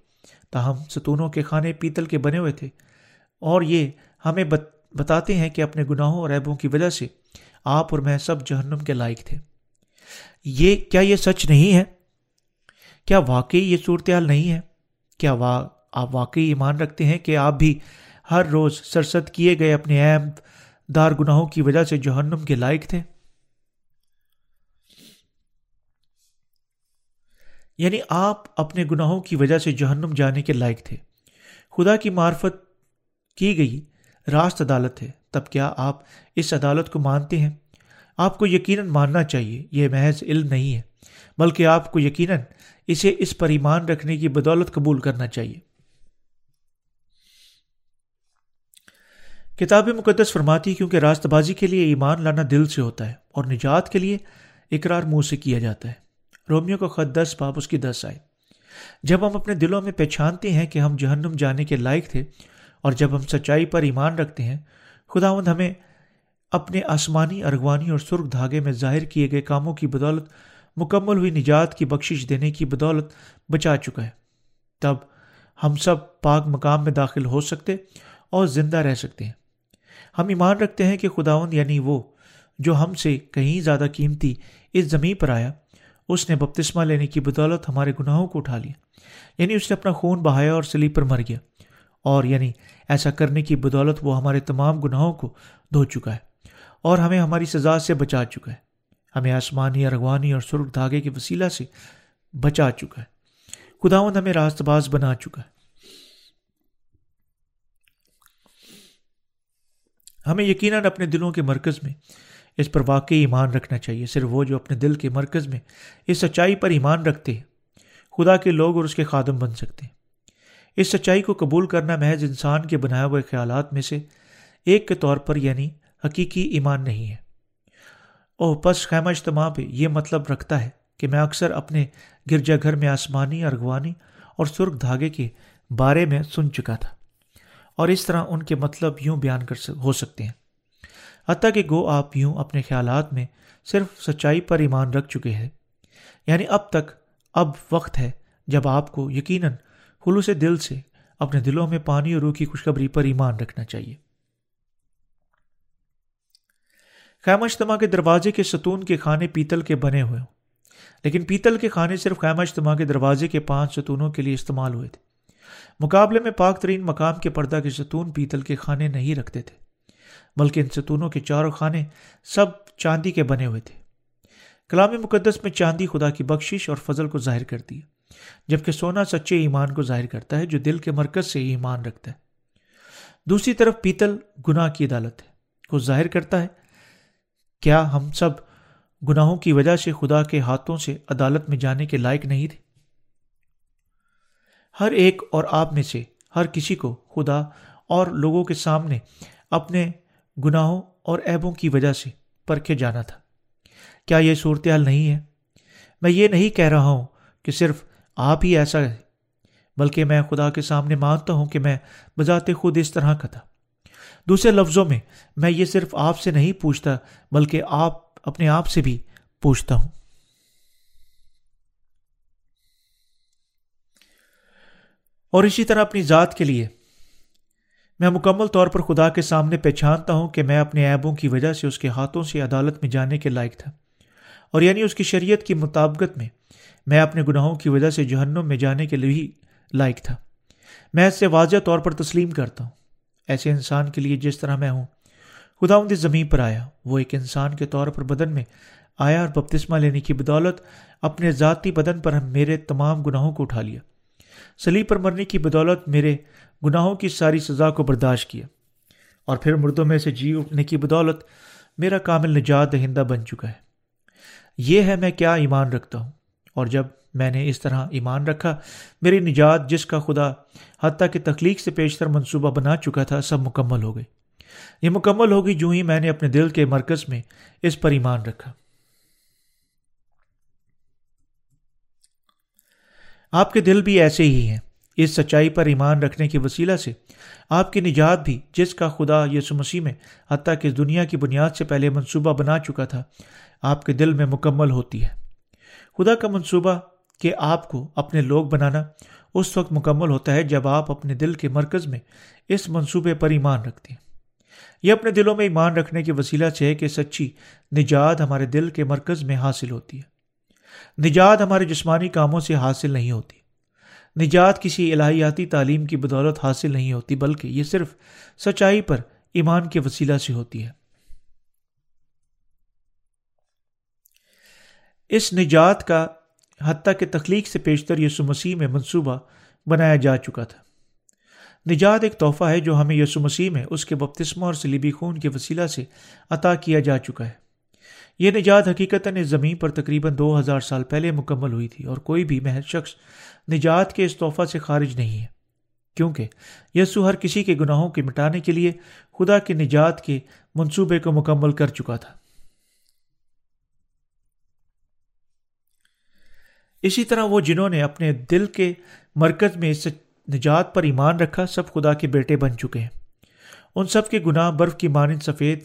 تاہم ستونوں کے کھانے پیتل کے بنے ہوئے تھے اور یہ ہمیں بتاتے ہیں کہ اپنے گناہوں اور عیبوں کی وجہ سے آپ اور میں سب جہنم کے لائق تھے۔ یہ کیا یہ سچ نہیں ہے؟ کیا واقعی یہ صورتحال نہیں ہے؟ کیا وا... آپ واقعی ایمان رکھتے ہیں کہ آپ بھی ہر روز سرسد کیے گئے اپنے اہم دار گناہوں کی وجہ سے جہنم کے لائق تھے۔ یعنی آپ اپنے گناہوں کی وجہ سے جہنم جانے کے لائق تھے۔ خدا کی معرفت کی گئی راست عدالت ہے۔ تب کیا آپ اس عدالت کو مانتے ہیں؟ آپ کو یقیناً ماننا چاہیے، یہ محض علم نہیں ہے، بلکہ آپ کو یقیناً اسے اس پر ایمان رکھنے کی بدولت قبول کرنا چاہیے۔ کتاب مقدس فرماتی کیونکہ راست بازی کے لیے ایمان لانا دل سے ہوتا ہے اور نجات کے لیے اقرار منہ سے کیا جاتا ہے۔ رومیو کا خط دس، باپ اس کی دس آئے۔ جب ہم اپنے دلوں میں پہچانتے ہیں کہ ہم جہنم جانے کے لائق تھے اور جب ہم سچائی پر ایمان رکھتے ہیں، خداوند ہمیں اپنے آسمانی، ارغوانی اور سرخ دھاگے میں ظاہر کیے گئے کاموں کی بدولت، مکمل ہوئی نجات کی بخشش دینے کی بدولت بچا چکا ہے۔ تب ہم سب پاک مقام میں داخل ہو سکتے اور زندہ رہ سکتے ہیں۔ ہم ایمان رکھتے ہیں کہ خداون یعنی وہ جو ہم سے کہیں زیادہ قیمتی اس زمین پر آیا، اس نے بپتسمہ لینے کی بدولت ہمارے گناہوں کو اٹھا لیا۔ یعنی اس نے اپنا خون بہایا اور سلیپ پر مر گیا۔ اور یعنی ایسا کرنے کی بدولت وہ ہمارے تمام گناہوں کو دھو چکا ہے اور ہمیں ہماری سزا سے بچا چکا ہے۔ ہمیں آسمانی ارغوانی اور سرخ دھاگے کے وسیلہ سے بچا چکا ہے۔ خداون ہمیں راست باز بنا چکا ہے۔ ہمیں یقیناً اپنے دلوں کے مرکز میں اس پر واقعی ایمان رکھنا چاہیے، صرف وہ جو اپنے دل کے مرکز میں اس سچائی پر ایمان رکھتے ہیں، خدا کے لوگ اور اس کے خادم بن سکتے ہیں۔ اس سچائی کو قبول کرنا محض انسان کے بنائے ہوئے خیالات میں سے ایک کے طور پر یعنی حقیقی ایمان نہیں ہے۔ اوہ، پس خیمہ اجتماع پہ یہ مطلب رکھتا ہے کہ میں اکثر اپنے گرجا گھر میں آسمانی، ارغوانی اور سرخ دھاگے کے بارے میں سن چکا تھا۔ اور اس طرح ان کے مطلب یوں بیان کر ہو سکتے ہیں۔ حتیٰ کہ گو آپ یوں اپنے خیالات میں صرف سچائی پر ایمان رکھ چکے ہیں۔ یعنی اب تک اب وقت ہے جب آپ کو یقیناً خلوص دل سے اپنے دلوں میں پانی اور روح کی خوشخبری پر ایمان رکھنا چاہیے۔ خیمہ اجتماع کے دروازے کے ستون کے کھانے پیتل کے بنے ہوئے ہوں۔ لیکن پیتل کے کھانے صرف خیمہ اجتماع کے دروازے کے پانچ ستونوں کے لیے استعمال ہوئے تھے۔ مقابلے میں پاک ترین مقام کے پردہ کے ستون پیتل کے کھانے نہیں رکھتے تھے، بلکہ ان ستونوں کے چاروں خانے سب چاندی کے بنے ہوئے تھے۔ کلام مقدس میں چاندی خدا کی بخشش اور فضل کو ظاہر کرتی ہے، جبکہ سونا سچے ایمان کو ظاہر کرتا ہے جو دل کے مرکز سے ایمان رکھتا ہے۔ دوسری طرف پیتل گناہ کی عدالت ہے، کو ظاہر کرتا ہے۔ کیا ہم سب گناہوں کی وجہ سے خدا کے ہاتھوں سے عدالت میں جانے کے لائق نہیں تھے؟ ہر ایک اور آپ میں سے، ہر کسی کو خدا اور لوگوں کے سامنے اپنے گناہوں اور ایبوں کی وجہ سے پرکھے جانا تھا۔ کیا یہ صورتحال نہیں ہے؟ میں یہ نہیں کہہ رہا ہوں کہ صرف آپ ہی ایسا ہے، بلکہ میں خدا کے سامنے مانتا ہوں کہ میں بذات خود اس طرح کا تھا۔ دوسرے لفظوں میں میں یہ صرف آپ سے نہیں پوچھتا، بلکہ آپ اپنے آپ سے بھی پوچھتا ہوں۔ اور اسی طرح اپنی ذات کے لیے۔ میں مکمل طور پر خدا کے سامنے پہچانتا ہوں کہ میں اپنے ایبوں کی وجہ سے اس کے ہاتھوں سے عدالت میں جانے کے لائق تھا۔ اور یعنی اس کی شریعت کی مطابقت میں میں اپنے گناہوں کی وجہ سے جہنم میں جانے کے لیے لائق تھا۔ میں اس سے واضح طور پر تسلیم کرتا ہوں۔ ایسے انسان کے لیے جس طرح میں ہوں، خدا اس زمین پر آیا۔ وہ ایک انسان کے طور پر بدن میں آیا اور بپتسمہ لینے کی بدولت اپنے ذاتی بدن پر میرے تمام گناہوں کو اٹھا لیا۔ سلیب پر مرنے کی بدولت میرے گناہوں کی ساری سزا کو برداشت کیا اور پھر مردوں میں سے جی اٹھنے کی بدولت میرا کامل نجات دہندہ بن چکا ہے۔ یہ ہے میں کیا ایمان رکھتا ہوں۔ اور جب میں نے اس طرح ایمان رکھا، میری نجات جس کا خدا حتیٰ کہ تخلیق سے پیشتر منصوبہ بنا چکا تھا، سب مکمل ہو گئی یہ مکمل ہوگی جو ہی میں نے اپنے دل کے مرکز میں اس پر ایمان رکھا۔ آپ کے دل بھی ایسے ہی ہیں۔ اس سچائی پر ایمان رکھنے کے وسیلہ سے آپ کی نجات بھی جس کا خدا یسو مسیح میں حتیٰ کہ دنیا کی بنیاد سے پہلے منصوبہ بنا چکا تھا، آپ کے دل میں مکمل ہوتی ہے۔ خدا کا منصوبہ کہ آپ کو اپنے لوگ بنانا اس وقت مکمل ہوتا ہے جب آپ اپنے دل کے مرکز میں اس منصوبے پر ایمان رکھتے ہیں۔ یہ اپنے دلوں میں ایمان رکھنے کے وسیلہ سے ہے کہ سچی نجات ہمارے دل کے مرکز میں حاصل ہوتی ہے۔ نجات ہمارے جسمانی کاموں سے حاصل نہیں ہوتی۔ نجات کسی الہیاتی تعلیم کی بدولت حاصل نہیں ہوتی، بلکہ یہ صرف سچائی پر ایمان کے وسیلہ سے ہوتی ہے۔ اس نجات کا حتیٰ کہ تخلیق سے پیشتر یسو مسیح میں منصوبہ بنایا جا چکا تھا۔ نجات ایک تحفہ ہے جو ہمیں یسو مسیح میں اس کے بپتسمہ اور سلیبی خون کے وسیلہ سے عطا کیا جا چکا ہے۔ یہ نجات حقیقت اس زمین پر تقریباً دو ہزار سال پہلے مکمل ہوئی تھی اور کوئی بھی محض شخص نجات کے اس تحفہ سے خارج نہیں ہے۔ کیونکہ یسو ہر کسی کے گناہوں کے مٹانے کے لیے خدا کے نجات کے منصوبے کو مکمل کر چکا تھا۔ اسی طرح وہ جنہوں نے اپنے دل کے مرکز میں اس نجات پر ایمان رکھا، سب خدا کے بیٹے بن چکے ہیں۔ ان سب کے گناہ برف کی مانند سفید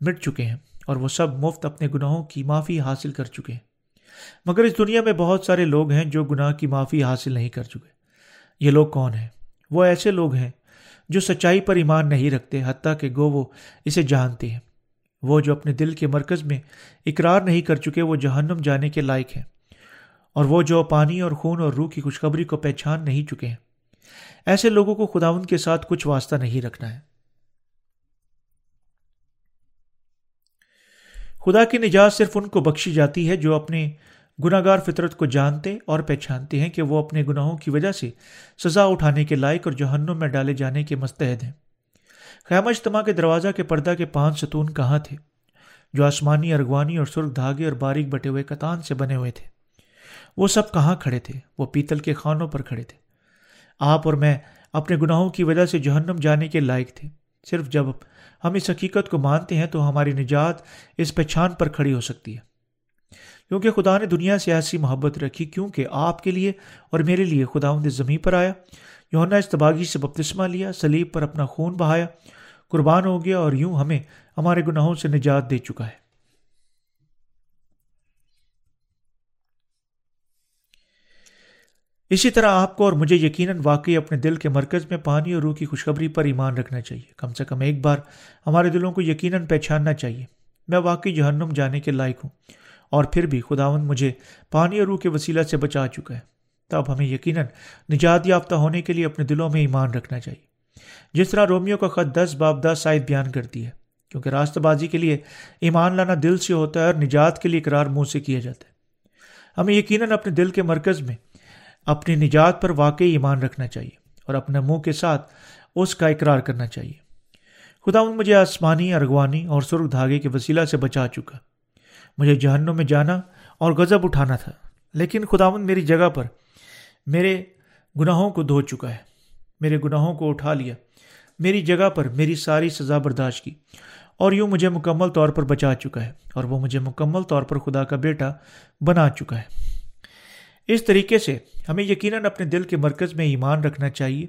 مٹ چکے ہیں۔ اور وہ سب مفت اپنے گناہوں کی معافی حاصل کر چکے ہیں۔ مگر اس دنیا میں بہت سارے لوگ ہیں جو گناہ کی معافی حاصل نہیں کر چکے۔ یہ لوگ کون ہیں؟ وہ ایسے لوگ ہیں جو سچائی پر ایمان نہیں رکھتے، حتیٰ کہ گو وہ اسے جانتے ہیں۔ وہ جو اپنے دل کے مرکز میں اقرار نہیں کر چکے، وہ جہنم جانے کے لائق ہیں۔ اور وہ جو پانی اور خون اور روح کی خوشخبری کو پہچان نہیں چکے ہیں۔ ایسے لوگوں کو خداون کے ساتھ کچھ واسطہ نہیں رکھنا ہے۔ خدا کی نجات صرف ان کو بخشی جاتی ہے جو اپنے گناگار فطرت کو جانتے اور پہچانتے ہیں کہ وہ اپنے گناہوں کی وجہ سے سزا اٹھانے کے لائق اور جہنم میں ڈالے جانے کے مستحد ہیں۔ خیمہ اجتماع کے دروازہ کے پردہ کے پانچ ستون کہاں تھے؟ جو آسمانی، ارغوانی اور سرخ دھاگے اور باریک بٹے ہوئے کتان سے بنے ہوئے تھے۔ وہ سب کہاں کھڑے تھے؟ وہ پیتل کے خانوں پر کھڑے تھے۔ آپ اور میں اپنے گناہوں کی وجہ سے جہنم جانے کے لائق تھے۔ صرف جب ہم اس حقیقت کو مانتے ہیں تو ہماری نجات اس پہچان پر کھڑی ہو سکتی ہے۔ کیونکہ خدا نے دنیا سے ایسی محبت رکھی کیونکہ آپ کے لیے اور میرے لیے خدا زمین پر آیا۔ یونا استباغی سے بپتسمہ لیا سلیب پر اپنا خون بہایا۔ قربان ہو گیا اور یوں ہمیں ہمارے گناہوں سے نجات دے چکا ہے۔ اسی طرح آپ کو اور مجھے یقیناً واقعی اپنے دل کے مرکز میں پانی اور روح کی خوشخبری پر ایمان رکھنا چاہیے۔ کم سے کم ایک بار ہمارے دلوں کو یقیناً پہچاننا چاہیے۔ میں واقعی جہنم جانے کے لائق ہوں اور پھر بھی خداون مجھے پانی اور روح کے وسیلہ سے بچا چکا ہے۔ تب ہمیں یقیناً نجات یافتہ ہونے کے لیے اپنے دلوں میں ایمان رکھنا چاہیے۔ جس طرح رومیو کا خط دس باب دس شاید بیان کرتی ہے، کیونکہ راستہ بازی کے لیے ایمان لانا دل سے ہوتا ہے اور نجات کے لیے اقرار منہ سے کیا جاتا ہے۔ ہمیں یقیناً اپنے دل کے مرکز میں اپنی نجات پر واقعی ایمان رکھنا چاہیے اور اپنے منہ کے ساتھ اس کا اقرار کرنا چاہیے۔ خدا مجھے آسمانی ارغوانی اور سرخ دھاگے کے وسیلہ سے بچا چکا۔ مجھے جہنوں میں جانا اور غضب اٹھانا تھا، لیکن خداون میری جگہ پر میرے گناہوں کو دھو چکا ہے، میرے گناہوں کو اٹھا لیا۔ میری جگہ پر میری ساری سزا برداشت کی اور یوں مجھے مکمل طور پر بچا چکا ہے اور وہ مجھے مکمل طور پر خدا کا بیٹا بنا چکا ہے۔ اس طریقے سے ہمیں یقیناً اپنے دل کے مرکز میں ایمان رکھنا چاہیے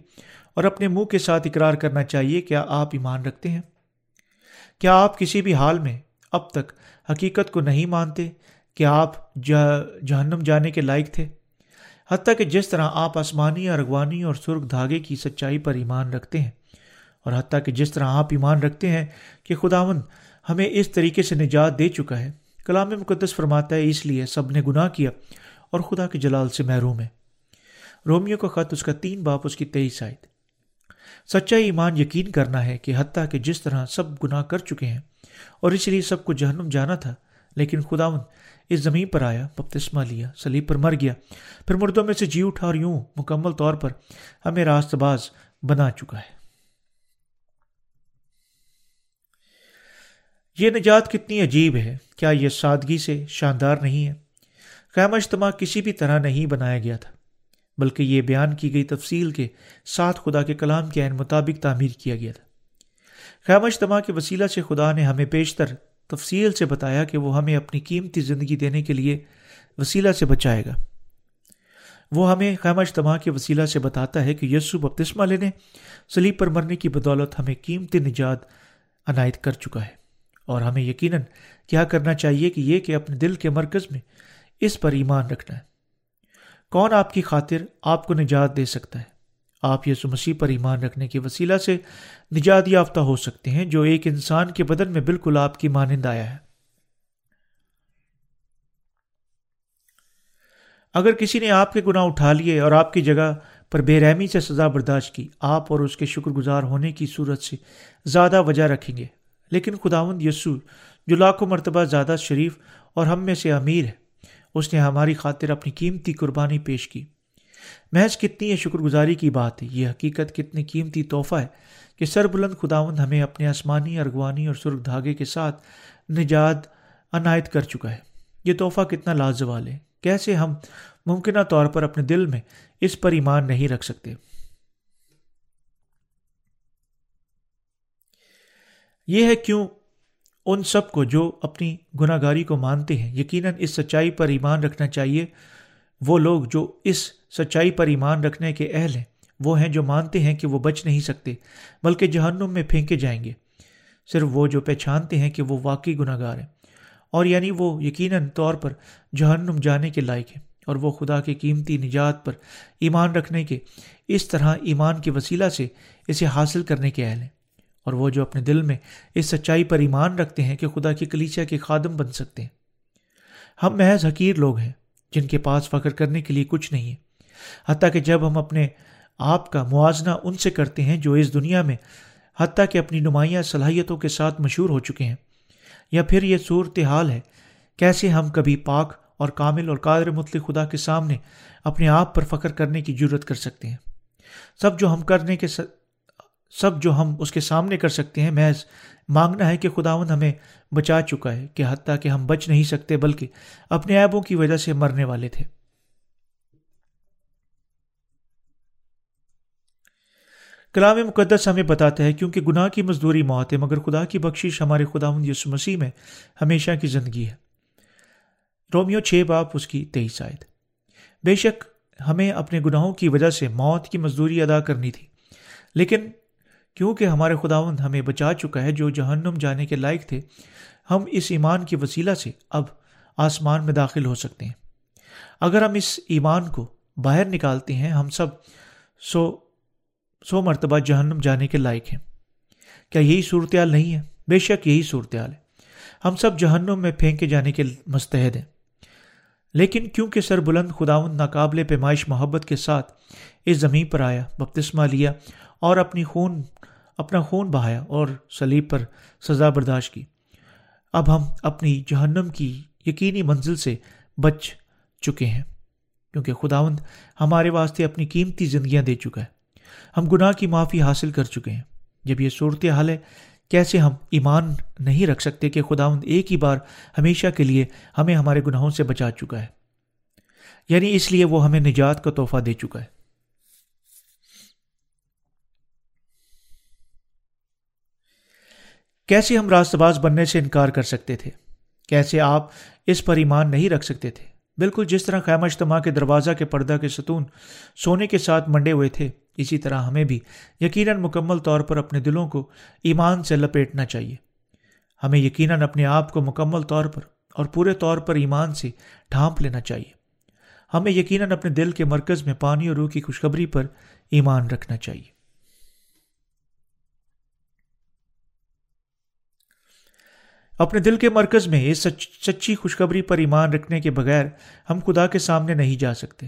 اور اپنے منہ کے ساتھ اقرار کرنا چاہیے کیا آپ ایمان رکھتے ہیں؟ کیا آپ کسی بھی حال میں اب تک حقیقت کو نہیں مانتے کہ آپ جہنم جانے کے لائق تھے؟ حتیٰ کہ جس طرح آپ آسمانی ارغوانی اور سرخ دھاگے کی سچائی پر ایمان رکھتے ہیں، اور حتیٰ کہ جس طرح آپ ایمان رکھتے ہیں کہ خداون ہمیں اس طریقے سے نجات دے چکا ہے۔ کلام مقدس فرماتا ہے، اس لیے سب نے گناہ کیا اور خدا کے جلال سے محروم ہے۔ رومیو کا خط اس کا تین باپ اس کی تیئیس آئے سچا ایمان یقین کرنا ہے کہ حتیٰ کہ جس طرح سب گناہ کر چکے ہیں اور اس لیے سب کو جہنم جانا تھا، لیکن خداون اس زمین پر آیا، بپتسمہ لیا سلیب پر مر گیا۔ پھر مردوں میں سے جی اٹھا اور یوں مکمل طور پر ہمیں راست باز بنا چکا ہے۔ یہ نجات کتنی عجیب ہے۔ کیا یہ سادگی سے شاندار نہیں ہے؟ خیمہ اجتماع کسی بھی طرح نہیں بنایا گیا تھا، بلکہ یہ بیان کی گئی تفصیل کے ساتھ خدا کے کلام کے عین مطابق تعمیر کیا گیا تھا۔ خیمہ اجتماع کے وسیلہ سے خدا نے ہمیں بیشتر تفصیل سے بتایا کہ وہ ہمیں اپنی قیمتی زندگی دینے کے لیے وسیلہ سے بچائے گا۔ وہ ہمیں خیمہ اجتماع کے وسیلہ سے بتاتا ہے کہ یسو بپتسمہ لینے سلیب پر مرنے کی بدولت ہمیں قیمتی نجات عنایت کر چکا ہے اور ہمیں یقیناً کیا کرنا چاہیے کہ یہ کہ اپنے دل کے مرکز میں اس پر ایمان رکھنا ہے۔ کون آپ کی خاطر آپ کو نجات دے سکتا ہے؟ آپ یسو مسیح پر ایمان رکھنے کے وسیلہ سے نجات یافتہ ہو سکتے ہیں، جو ایک انسان کے بدن میں بالکل آپ کی مانند آیا ہے۔ اگر کسی نے آپ کے گناہ اٹھا لیے اور آپ کی جگہ پر بے رحمی سے سزا برداشت کی، آپ اور اس کے شکر گزار ہونے کی صورت سے زیادہ وجہ رکھیں گے۔ لیکن خداوند یسو جو لاکھوں مرتبہ زیادہ شریف اور ہم میں سے امیر ہے اس نے ہماری خاطر اپنی قیمتی قربانی پیش کی۔ محض کتنی یہ شکر گزاری کی بات ہے، یہ حقیقت کتنی قیمتی تحفہ ہے کہ سر بلند خداوند ہمیں اپنے آسمانی، ارغوانی اور سرخ دھاگے کے ساتھ نجات عنایت کر چکا ہے۔ یہ تحفہ کتنا لازوال ہے۔ کیسے ہم ممکنہ طور پر اپنے دل میں اس پر ایمان نہیں رکھ سکتے؟ یہ ہے کیوں ان سب کو جو اپنی گناہ گاری کو مانتے ہیں، یقیناً اس سچائی پر ایمان رکھنا چاہیے۔ وہ لوگ جو اس سچائی پر ایمان رکھنے کے اہل ہیں، وہ ہیں جو مانتے ہیں کہ وہ بچ نہیں سکتے، بلکہ جہنم میں پھینکے جائیں گے۔ صرف وہ جو پہچانتے ہیں کہ وہ واقعی گناہ گار ہیں۔ اور یعنی وہ یقیناً طور پر جہنم جانے کے لائق ہیں۔ اور وہ خدا کی قیمتی نجات پر ایمان رکھنے کے اس طرح ایمان کے وسیلہ سے اسے حاصل کرنے کے اہل ہیں۔ اور وہ جو اپنے دل میں اس سچائی پر ایمان رکھتے ہیں کہ خدا کی کلیچہ کے خادم بن سکتے ہیں۔ ہم محض حقیر لوگ ہیں جن کے پاس فخر کرنے کے لیے کچھ نہیں ہے۔ حتیٰ کہ جب ہم اپنے آپ کا موازنہ ان سے کرتے ہیں جو اس دنیا میں حتیٰ کہ اپنی نمایاں صلاحیتوں کے ساتھ مشہور ہو چکے ہیں۔ یا پھر یہ صورت حال ہے کیسے ہم کبھی پاک اور کامل اور قادر مطلق خدا کے سامنے اپنے آپ پر فخر کرنے کی ضرورت کر سکتے ہیں۔ سب جو ہم کرنے کے سب جو ہم اس کے سامنے کر سکتے ہیں، محض مانگنا ہے کہ خداون ہمیں بچا چکا ہے، کہ حتیٰ کہ ہم بچ نہیں سکتے، بلکہ اپنے عیبوں کی وجہ سے مرنے والے تھے۔ کلام مقدس ہمیں بتاتا ہے، کیونکہ گناہ کی مزدوری موت ہے، مگر خدا کی بخشش ہمارے خداون یسو مسیح میں ہمیشہ کی زندگی ہے۔ رومیو چھ باپ، اس کی تیئیس آئے بے شک ہمیں اپنے گناہوں کی وجہ سے موت کی مزدوری ادا کرنی تھی، لیکن کیونکہ ہمارے خداون ہمیں بچا چکا ہے جو جہنم جانے کے لائق تھے، ہم اس ایمان کی وسیلہ سے اب آسمان میں داخل ہو سکتے ہیں۔ اگر ہم اس ایمان کو باہر نکالتے ہیں، ہم سب سو سو مرتبہ جہنم جانے کے لائق ہیں۔ کیا یہی صورتحال نہیں ہے؟ بے شک یہی صورتحال ہے۔ ہم سب جہنم میں پھینکے جانے کے مستحد ہیں۔ لیکن کیونکہ سر بلند خداون ناقابل پیمائش محبت کے ساتھ اس زمین پر آیا، بپتسمہ لیا اور اپنی خون، اپنا خون بہایا اور سلیب پر سزا برداشت کی۔ اب ہم اپنی جہنم کی یقینی منزل سے بچ چکے ہیں، کیونکہ خداوند ہمارے واسطے اپنی قیمتی زندگیاں دے چکا ہے۔ ہم گناہ کی معافی حاصل کر چکے ہیں۔ جب یہ صورت حال ہے، کیسے ہم ایمان نہیں رکھ سکتے کہ خداوند ایک ہی بار ہمیشہ کے لیے ہمیں ہمارے گناہوں سے بچا چکا ہے؟ یعنی اس لیے وہ ہمیں نجات کا تحفہ دے چکا ہے۔ کیسے ہم راست باز بننے سے انکار کر سکتے تھے؟ کیسے آپ اس پر ایمان نہیں رکھ سکتے تھے؟ بالکل جس طرح خیمہ اجتماع کے دروازہ کے پردہ کے ستون سونے کے ساتھ منڈے ہوئے تھے، اسی طرح ہمیں بھی یقیناً مکمل طور پر اپنے دلوں کو ایمان سے لپیٹنا چاہیے۔ ہمیں یقیناً اپنے آپ کو مکمل طور پر اور پورے طور پر ایمان سے ڈھانپ لینا چاہیے۔ ہمیں یقیناً اپنے دل کے مرکز میں پانی اور روح کی خوشخبری پر ایمان رکھنا چاہیے۔ اپنے دل کے مرکز میں اس سچی خوشخبری پر ایمان رکھنے کے بغیر ہم خدا کے سامنے نہیں جا سکتے۔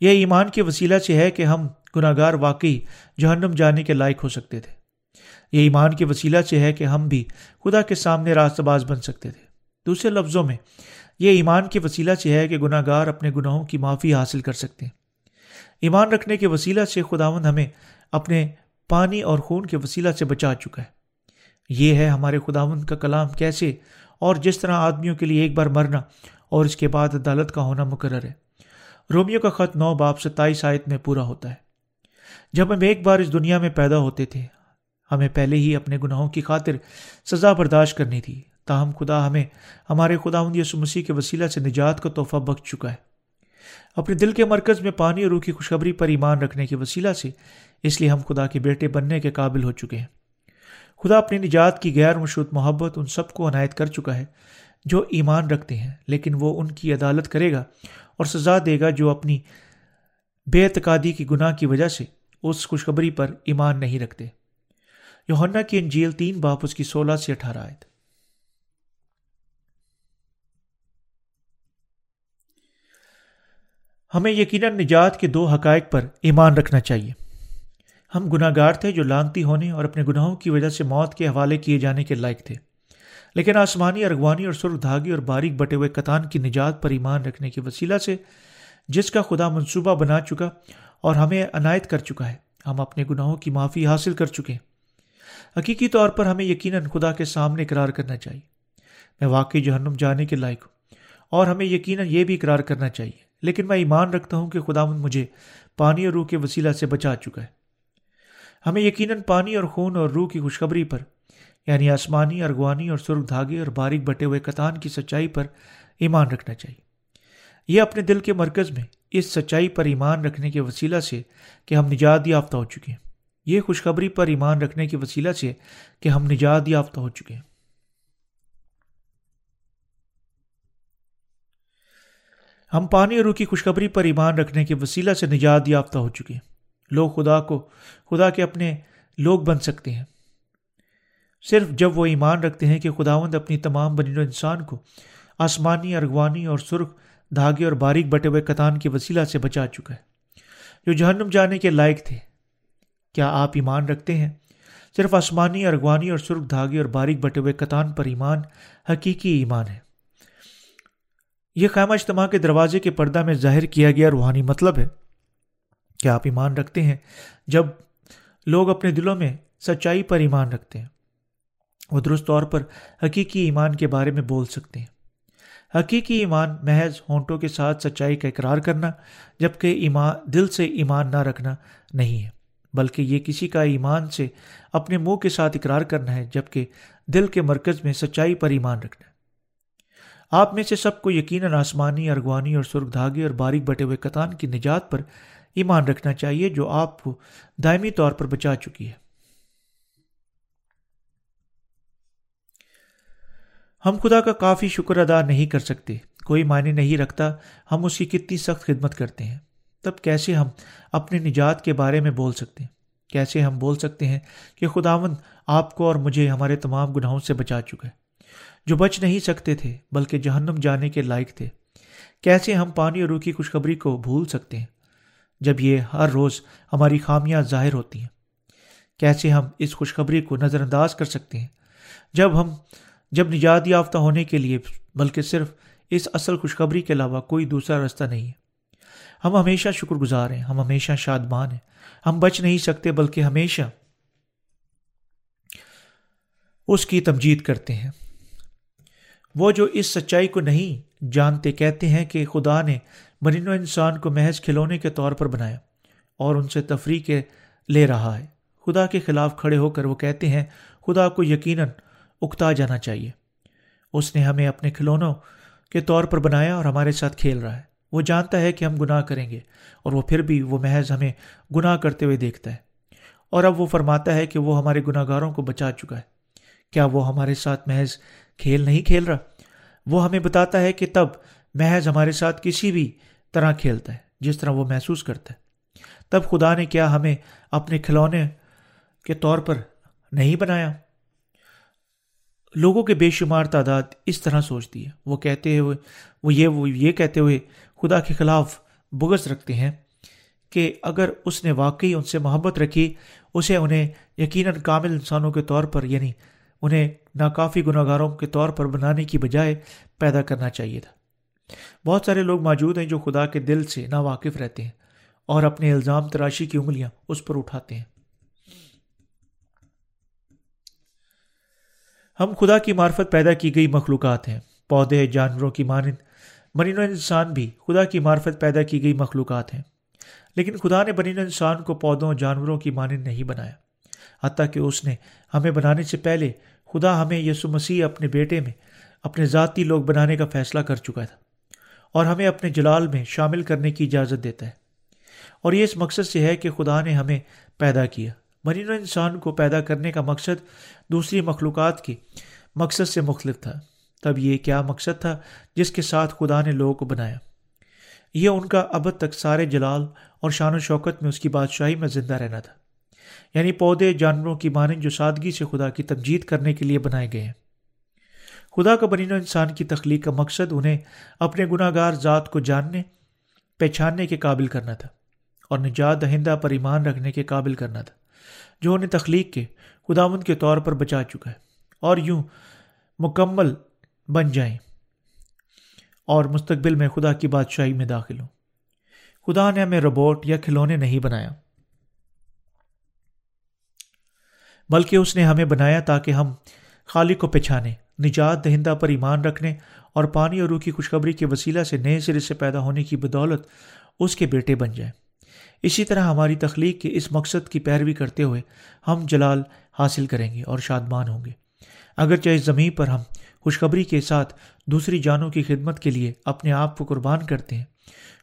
یہ ایمان کے وسیلہ سے ہے کہ ہم گناہ گار واقعی جہنم جانے کے لائق ہو سکتے تھے۔ یہ ایمان کے وسیلہ سے ہے کہ ہم بھی خدا کے سامنے راست باز بن سکتے تھے۔ دوسرے لفظوں میں، یہ ایمان کے وسیلہ سے ہے کہ گناہ گار اپنے گناہوں کی معافی حاصل کر سکتے ہیں۔ ایمان رکھنے کے وسیلہ سے خداون ہمیں اپنے پانی اور خون کے وسیلہ سے بچا چکا ہے۔ یہ ہے ہمارے خداون کا کلام کیسے اور جس طرح آدمیوں کے لیے ایک بار مرنا اور اس کے بعد عدالت کا ہونا مقرر ہے۔ رومیو کا خط نو باپ ستائیس آیت میں پورا ہوتا ہے۔ جب ہم ایک بار اس دنیا میں پیدا ہوتے تھے، ہمیں پہلے ہی اپنے گناہوں کی خاطر سزا برداشت کرنی تھی، تاہم خدا ہمیں ہمارے خدا یسو مسیح کے وسیلہ سے نجات کا تحفہ بخش چکا ہے۔ اپنے دل کے مرکز میں پانی اور روح کی خوشخبری پر ایمان رکھنے کے وسیلہ سے اس لیے ہم خدا کے بیٹے بننے کے قابل ہو چکے ہیں۔ خدا اپنی نجات کی غیر مشروط محبت ان سب کو عنایت کر چکا ہے جو ایمان رکھتے ہیں، لیکن وہ ان کی عدالت کرے گا اور سزا دے گا جو اپنی بے اعتقادی کی گناہ کی وجہ سے اس خوشخبری پر ایمان نہیں رکھتے۔ یوہنا کی انجیل تین باپ اس کی سولہ سے اٹھارہ آئے ہمیں یقیناً نجات کے دو حقائق پر ایمان رکھنا چاہیے۔ ہم گناہ گار تھے جو لانتی ہونے اور اپنے گناہوں کی وجہ سے موت کے حوالے کیے جانے کے لائق تھے۔ لیکن آسمانی، ارغوانی اور سرخ دھاگی اور باریک بٹے ہوئے کتان کی نجات پر ایمان رکھنے کے وسیلہ سے جس کا خدا منصوبہ بنا چکا اور ہمیں عنایت کر چکا ہے، ہم اپنے گناہوں کی معافی حاصل کر چکے ہیں۔ حقیقی طور پر ہمیں یقیناً خدا کے سامنے اقرار کرنا چاہیے۔ میں واقعی جہنم جانے کے لائق ہوں اور ہمیں یقیناً یہ بھی اقرار کرنا چاہیے۔ لیکن میں ایمان رکھتا ہوں کہ خدا مجھے پانی اور روح کے وسیلہ سے بچا چکا ہے۔ ہمیں یقیناً پانی اور خون اور روح کی خوشخبری پر یعنی آسمانی، ارغوانی اور سرخ دھاگے اور باریک بٹے ہوئے کتان کی سچائی پر ایمان رکھنا چاہیے۔ یہ اپنے دل کے مرکز میں اس سچائی پر ایمان رکھنے کے وسیلہ سے کہ ہم نجات یافتہ ہو چکے ہیں۔ یہ خوشخبری پر ایمان رکھنے کے وسیلہ سے کہ ہم نجات یافتہ ہو چکے ہیں۔ ہم پانی اور روح کی خوشخبری پر ایمان رکھنے کے وسیلہ سے نجات یافتہ ہو چکے ہیں۔ لوگ خدا کو، خدا کے اپنے لوگ بن سکتے ہیں۔ صرف جب وہ ایمان رکھتے ہیں کہ خداوند اپنی تمام بنین و انسان کو آسمانی، ارغوانی اور سرخ دھاگے اور باریک بٹے ہوئے کتان کے وسیلہ سے بچا چکا ہے۔ جو جہنم جانے کے لائق تھے، کیا آپ ایمان رکھتے ہیں؟ صرف آسمانی، ارغوانی اور سرخ دھاگے اور باریک بٹے ہوئے کتان پر ایمان حقیقی ایمان ہے۔ یہ خیمہ اجتماع کے دروازے کے پردہ میں ظاہر کیا گیا روحانی مطلب ہے کیا آپ ایمان رکھتے ہیں؟ جب لوگ اپنے دلوں میں سچائی پر ایمان رکھتے ہیں، وہ درست طور پر حقیقی ایمان کے بارے میں بول سکتے ہیں۔ حقیقی ایمان محض ہونٹوں کے ساتھ سچائی کا اقرار کرنا، جبکہ ایمان دل سے ایمان نہ رکھنا نہیں ہے، بلکہ یہ کسی کا ایمان سے اپنے منہ کے ساتھ اقرار کرنا ہے، جبکہ دل کے مرکز میں سچائی پر ایمان رکھنا ہے۔ آپ میں سے سب کو یقیناً آسمانی، ارغوانی اور سرخ دھاگے اور باریک بٹے ہوئے کتان کی نجات پر ایمان رکھنا چاہیے جو آپ کو دائمی طور پر بچا چکی ہے۔ ہم خدا کا کافی شکر ادا نہیں کر سکتے، کوئی معنی نہیں رکھتا ہم اس کی کتنی سخت خدمت کرتے ہیں۔ تب کیسے ہم اپنے نجات کے بارے میں بول سکتے ہیں؟ کیسے ہم بول سکتے ہیں کہ خداون آپ کو اور مجھے ہمارے تمام گناہوں سے بچا چکا ہے، جو بچ نہیں سکتے تھے بلکہ جہنم جانے کے لائق تھے۔ کیسے ہم پانی اور روح کی خوشخبری کو بھول سکتے ہیں؟ جب یہ ہر روز ہماری خامیاں ظاہر ہوتی ہیں۔ کیسے ہم اس خوشخبری کو نظر انداز کر سکتے ہیں؟ جب ہم، جب نجات یافتہ ہونے کے لیے، بلکہ صرف اس اصل خوشخبری کے علاوہ کوئی دوسرا راستہ نہیں ہے۔ ہم ہمیشہ شکر گزار ہیں، ہم ہمیشہ شادمان ہیں۔ ہم بچ نہیں سکتے، بلکہ ہمیشہ اس کی تمجید کرتے ہیں۔ وہ جو اس سچائی کو نہیں جانتے، کہتے ہیں کہ خدا نے مرین و انسان کو محض کھلونے کے طور پر بنایا اور ان سے تفریح کے لے رہا ہے۔ خدا کے خلاف کھڑے ہو کر وہ کہتے ہیں، خدا کو یقیناً اکتا جانا چاہیے۔ اس نے ہمیں اپنے کھلونوں کے طور پر بنایا اور ہمارے ساتھ کھیل رہا ہے۔ وہ جانتا ہے کہ ہم گناہ کریں گے اور وہ پھر بھی وہ محض ہمیں گناہ کرتے ہوئے دیکھتا ہے۔ اور اب وہ فرماتا ہے کہ وہ ہمارے گناہ گاروں کو بچا چکا ہے۔ کیا وہ ہمارے ساتھ محض کھیل نہیں کھیل رہا؟ وہ ہمیں بتاتا ہے کہ تب محض ہمارے ساتھ کسی بھی طرح کھیلتا ہے، جس طرح وہ محسوس کرتا ہے۔ تب خدا نے کیا ہمیں اپنے کھلونے کے طور پر نہیں بنایا؟ لوگوں کے بے شمار تعداد اس طرح سوچتی ہے۔ وہ کہتے ہوئے، وہ یہ وہ یہ کہتے ہوئے خدا کے خلاف بغض رکھتے ہیں کہ اگر اس نے واقعی ان سے محبت رکھی، اسے انہیں یقیناً کامل انسانوں کے طور پر یعنی انہیں ناکافی گناہ گاروں کے طور پر بنانے کی بجائے پیدا کرنا چاہیے تھا۔ بہت سارے لوگ موجود ہیں جو خدا کے دل سے نا واقف رہتے ہیں اور اپنے الزام تراشی کی انگلیاں اس پر اٹھاتے ہیں۔ ہم خدا کی معرفت پیدا کی گئی مخلوقات ہیں۔ پودے، جانوروں کی مانند بنین و انسان بھی خدا کی معرفت پیدا کی گئی مخلوقات ہیں۔ لیکن خدا نے بنین و انسان کو پودوں، جانوروں کی مانند نہیں بنایا۔ حتیٰ کہ اس نے ہمیں بنانے سے پہلے خدا ہمیں یسو مسیح اپنے بیٹے میں اپنے ذاتی لوگ بنانے کا فیصلہ کر چکا تھا۔ اور ہمیں اپنے جلال میں شامل کرنے کی اجازت دیتا ہے۔ اور یہ اس مقصد سے ہے کہ خدا نے ہمیں پیدا کیا۔ مرین و انسان کو پیدا کرنے کا مقصد دوسری مخلوقات کے مقصد سے مختلف تھا۔ تب یہ کیا مقصد تھا جس کے ساتھ خدا نے لوگوں کو بنایا؟ یہ ان کا اب تک سارے جلال اور شان و شوکت میں اس کی بادشاہی میں زندہ رہنا تھا۔ یعنی پودے، جانوروں کی مانند جو سادگی سے خدا کی تمجید کرنے کے لیے بنائے گئے ہیں۔ خدا کا بنین و انسان کی تخلیق کا مقصد انہیں اپنے گناہ گار ذات کو جاننے، پہچاننے کے قابل کرنا تھا اور نجات دہندہ پر ایمان رکھنے کے قابل کرنا تھا، جو انہیں تخلیق کے خداوند کے طور پر بچا چکا ہے اور یوں مکمل بن جائیں اور مستقبل میں خدا کی بادشاہی میں داخل ہوں۔ خدا نے ہمیں روبوٹ یا کھلونے نہیں بنایا، بلکہ اس نے ہمیں بنایا تاکہ ہم خالق کو پہچانے نجات دہندہ پر ایمان رکھنے اور پانی اور روح کی خوشخبری کے وسیلہ سے نئے سرے سے پیدا ہونے کی بدولت اس کے بیٹے بن جائیں۔ اسی طرح ہماری تخلیق کے اس مقصد کی پیروی کرتے ہوئے ہم جلال حاصل کریں گے اور شادمان ہوں گے۔ اگرچہ اس زمین پر ہم خوشخبری کے ساتھ دوسری جانوں کی خدمت کے لیے اپنے آپ کو قربان کرتے ہیں،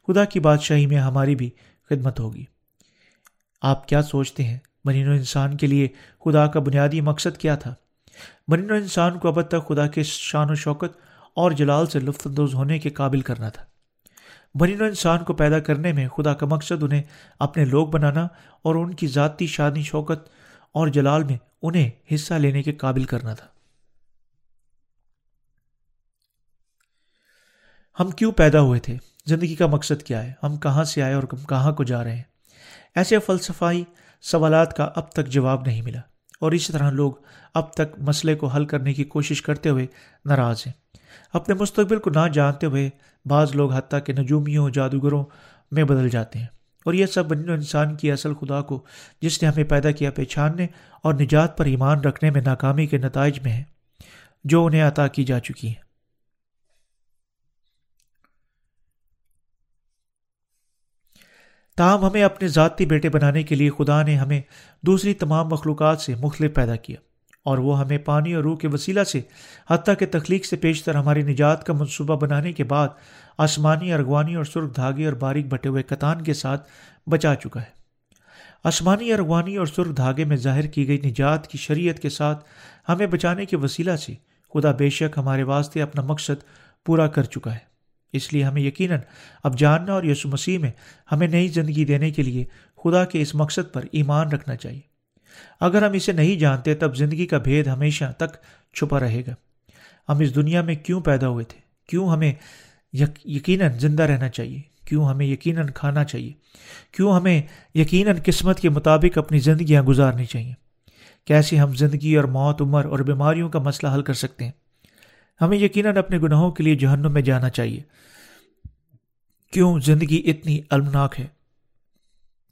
خدا کی بادشاہی میں ہماری بھی خدمت ہوگی۔ آپ کیا سوچتے ہیں؟ بنین و انسان کے لیے خدا کا بنیادی مقصد کیا تھا؟ بنین و انسان کو اب تک خدا کے شان و شوکت اور جلال سے لطف اندوز ہونے کے قابل کرنا تھا۔ بنین و انسان کو پیدا کرنے میں خدا کا مقصد انہیں اپنے لوگ بنانا اور ان کی ذاتی شانی شوکت اور جلال میں انہیں حصہ لینے کے قابل کرنا تھا۔ ہم کیوں پیدا ہوئے تھے؟ زندگی کا مقصد کیا ہے؟ ہم کہاں سے آئے اور کہاں کو جا رہے ہیں؟ ایسے فلسفائی سوالات کا اب تک جواب نہیں ملا۔ اور اسی طرح لوگ اب تک مسئلے کو حل کرنے کی کوشش کرتے ہوئے ناراض ہیں۔ اپنے مستقبل کو نہ جانتے ہوئے بعض لوگ حتیٰ کہ نجومیوں، جادوگروں میں بدل جاتے ہیں۔ اور یہ سب بنی انسان کی اصل خدا کو جس نے ہمیں پیدا کیا پہچاننے اور نجات پر ایمان رکھنے میں ناکامی کے نتائج میں ہیں، جو انہیں عطا کی جا چکی ہیں۔ تاہم ہمیں اپنے ذاتی بیٹے بنانے کے لیے خدا نے ہمیں دوسری تمام مخلوقات سے مختلف پیدا کیا اور وہ ہمیں پانی اور روح کے وسیلہ سے حتیٰ کہ تخلیق سے پیشتر ہماری نجات کا منصوبہ بنانے کے بعد آسمانی ارغوانی اور سرخ دھاگے اور باریک بٹے ہوئے کتان کے ساتھ بچا چکا ہے۔ آسمانی ارغوانی اور سرخ دھاگے میں ظاہر کی گئی نجات کی شریعت کے ساتھ ہمیں بچانے کے وسیلہ سے خدا بے شک ہمارے واسطے اپنا مقصد پورا کر چکا ہے۔ اس لیے ہمیں یقیناً اب جاننا اور یسو مسیح میں ہمیں نئی زندگی دینے کے لیے خدا کے اس مقصد پر ایمان رکھنا چاہیے۔ اگر ہم اسے نہیں جانتے تب زندگی کا بھید ہمیشہ تک چھپا رہے گا۔ ہم اس دنیا میں کیوں پیدا ہوئے تھے؟ کیوں ہمیں یقیناً زندہ رہنا چاہیے؟ کیوں ہمیں یقیناً کھانا چاہیے؟ کیوں ہمیں یقیناً قسمت کے مطابق اپنی زندگیاں گزارنی چاہیے؟ کیسے ہم زندگی اور موت، عمر اور بیماریوں کا مسئلہ حل کر سکتے ہیں؟ ہمیں یقیناً اپنے گناہوں کے لیے جہنم میں جانا چاہیے۔ کیوں زندگی اتنی المناک ہے؟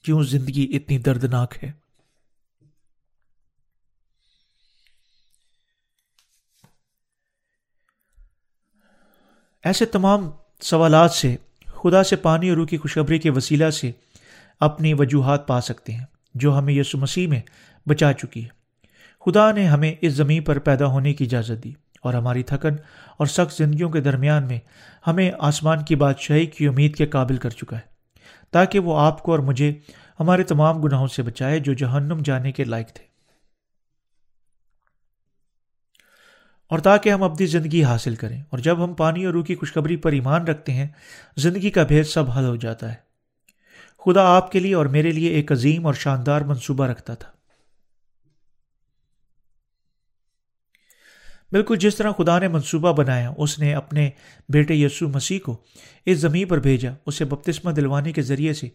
کیوں زندگی اتنی دردناک ہے؟ ایسے تمام سوالات سے خدا سے پانی اور روح کی خوشخبری کے وسیلہ سے اپنی وجوہات پا سکتے ہیں، جو ہمیں یسو مسیح میں بچا چکی ہے۔ خدا نے ہمیں اس زمین پر پیدا ہونے کی اجازت دی۔ اور ہماری تھکن اور سخت زندگیوں کے درمیان میں ہمیں آسمان کی بادشاہی کی امید کے قابل کر چکا ہے، تاکہ وہ آپ کو اور مجھے ہمارے تمام گناہوں سے بچائے جو جہنم جانے کے لائق تھے۔ اور تاکہ ہم اپنی زندگی حاصل کریں۔ اور جب ہم پانی اور روح کی خوشخبری پر ایمان رکھتے ہیں، زندگی کا بھید سب حل ہو جاتا ہے۔ خدا آپ کے لیے اور میرے لیے ایک عظیم اور شاندار منصوبہ رکھتا تھا۔ بالکل جس طرح خدا نے منصوبہ بنایا، اس نے اپنے بیٹے یسو مسیح کو اس زمین پر بھیجا، اسے بپتسمہ دلوانے کے ذریعے سے،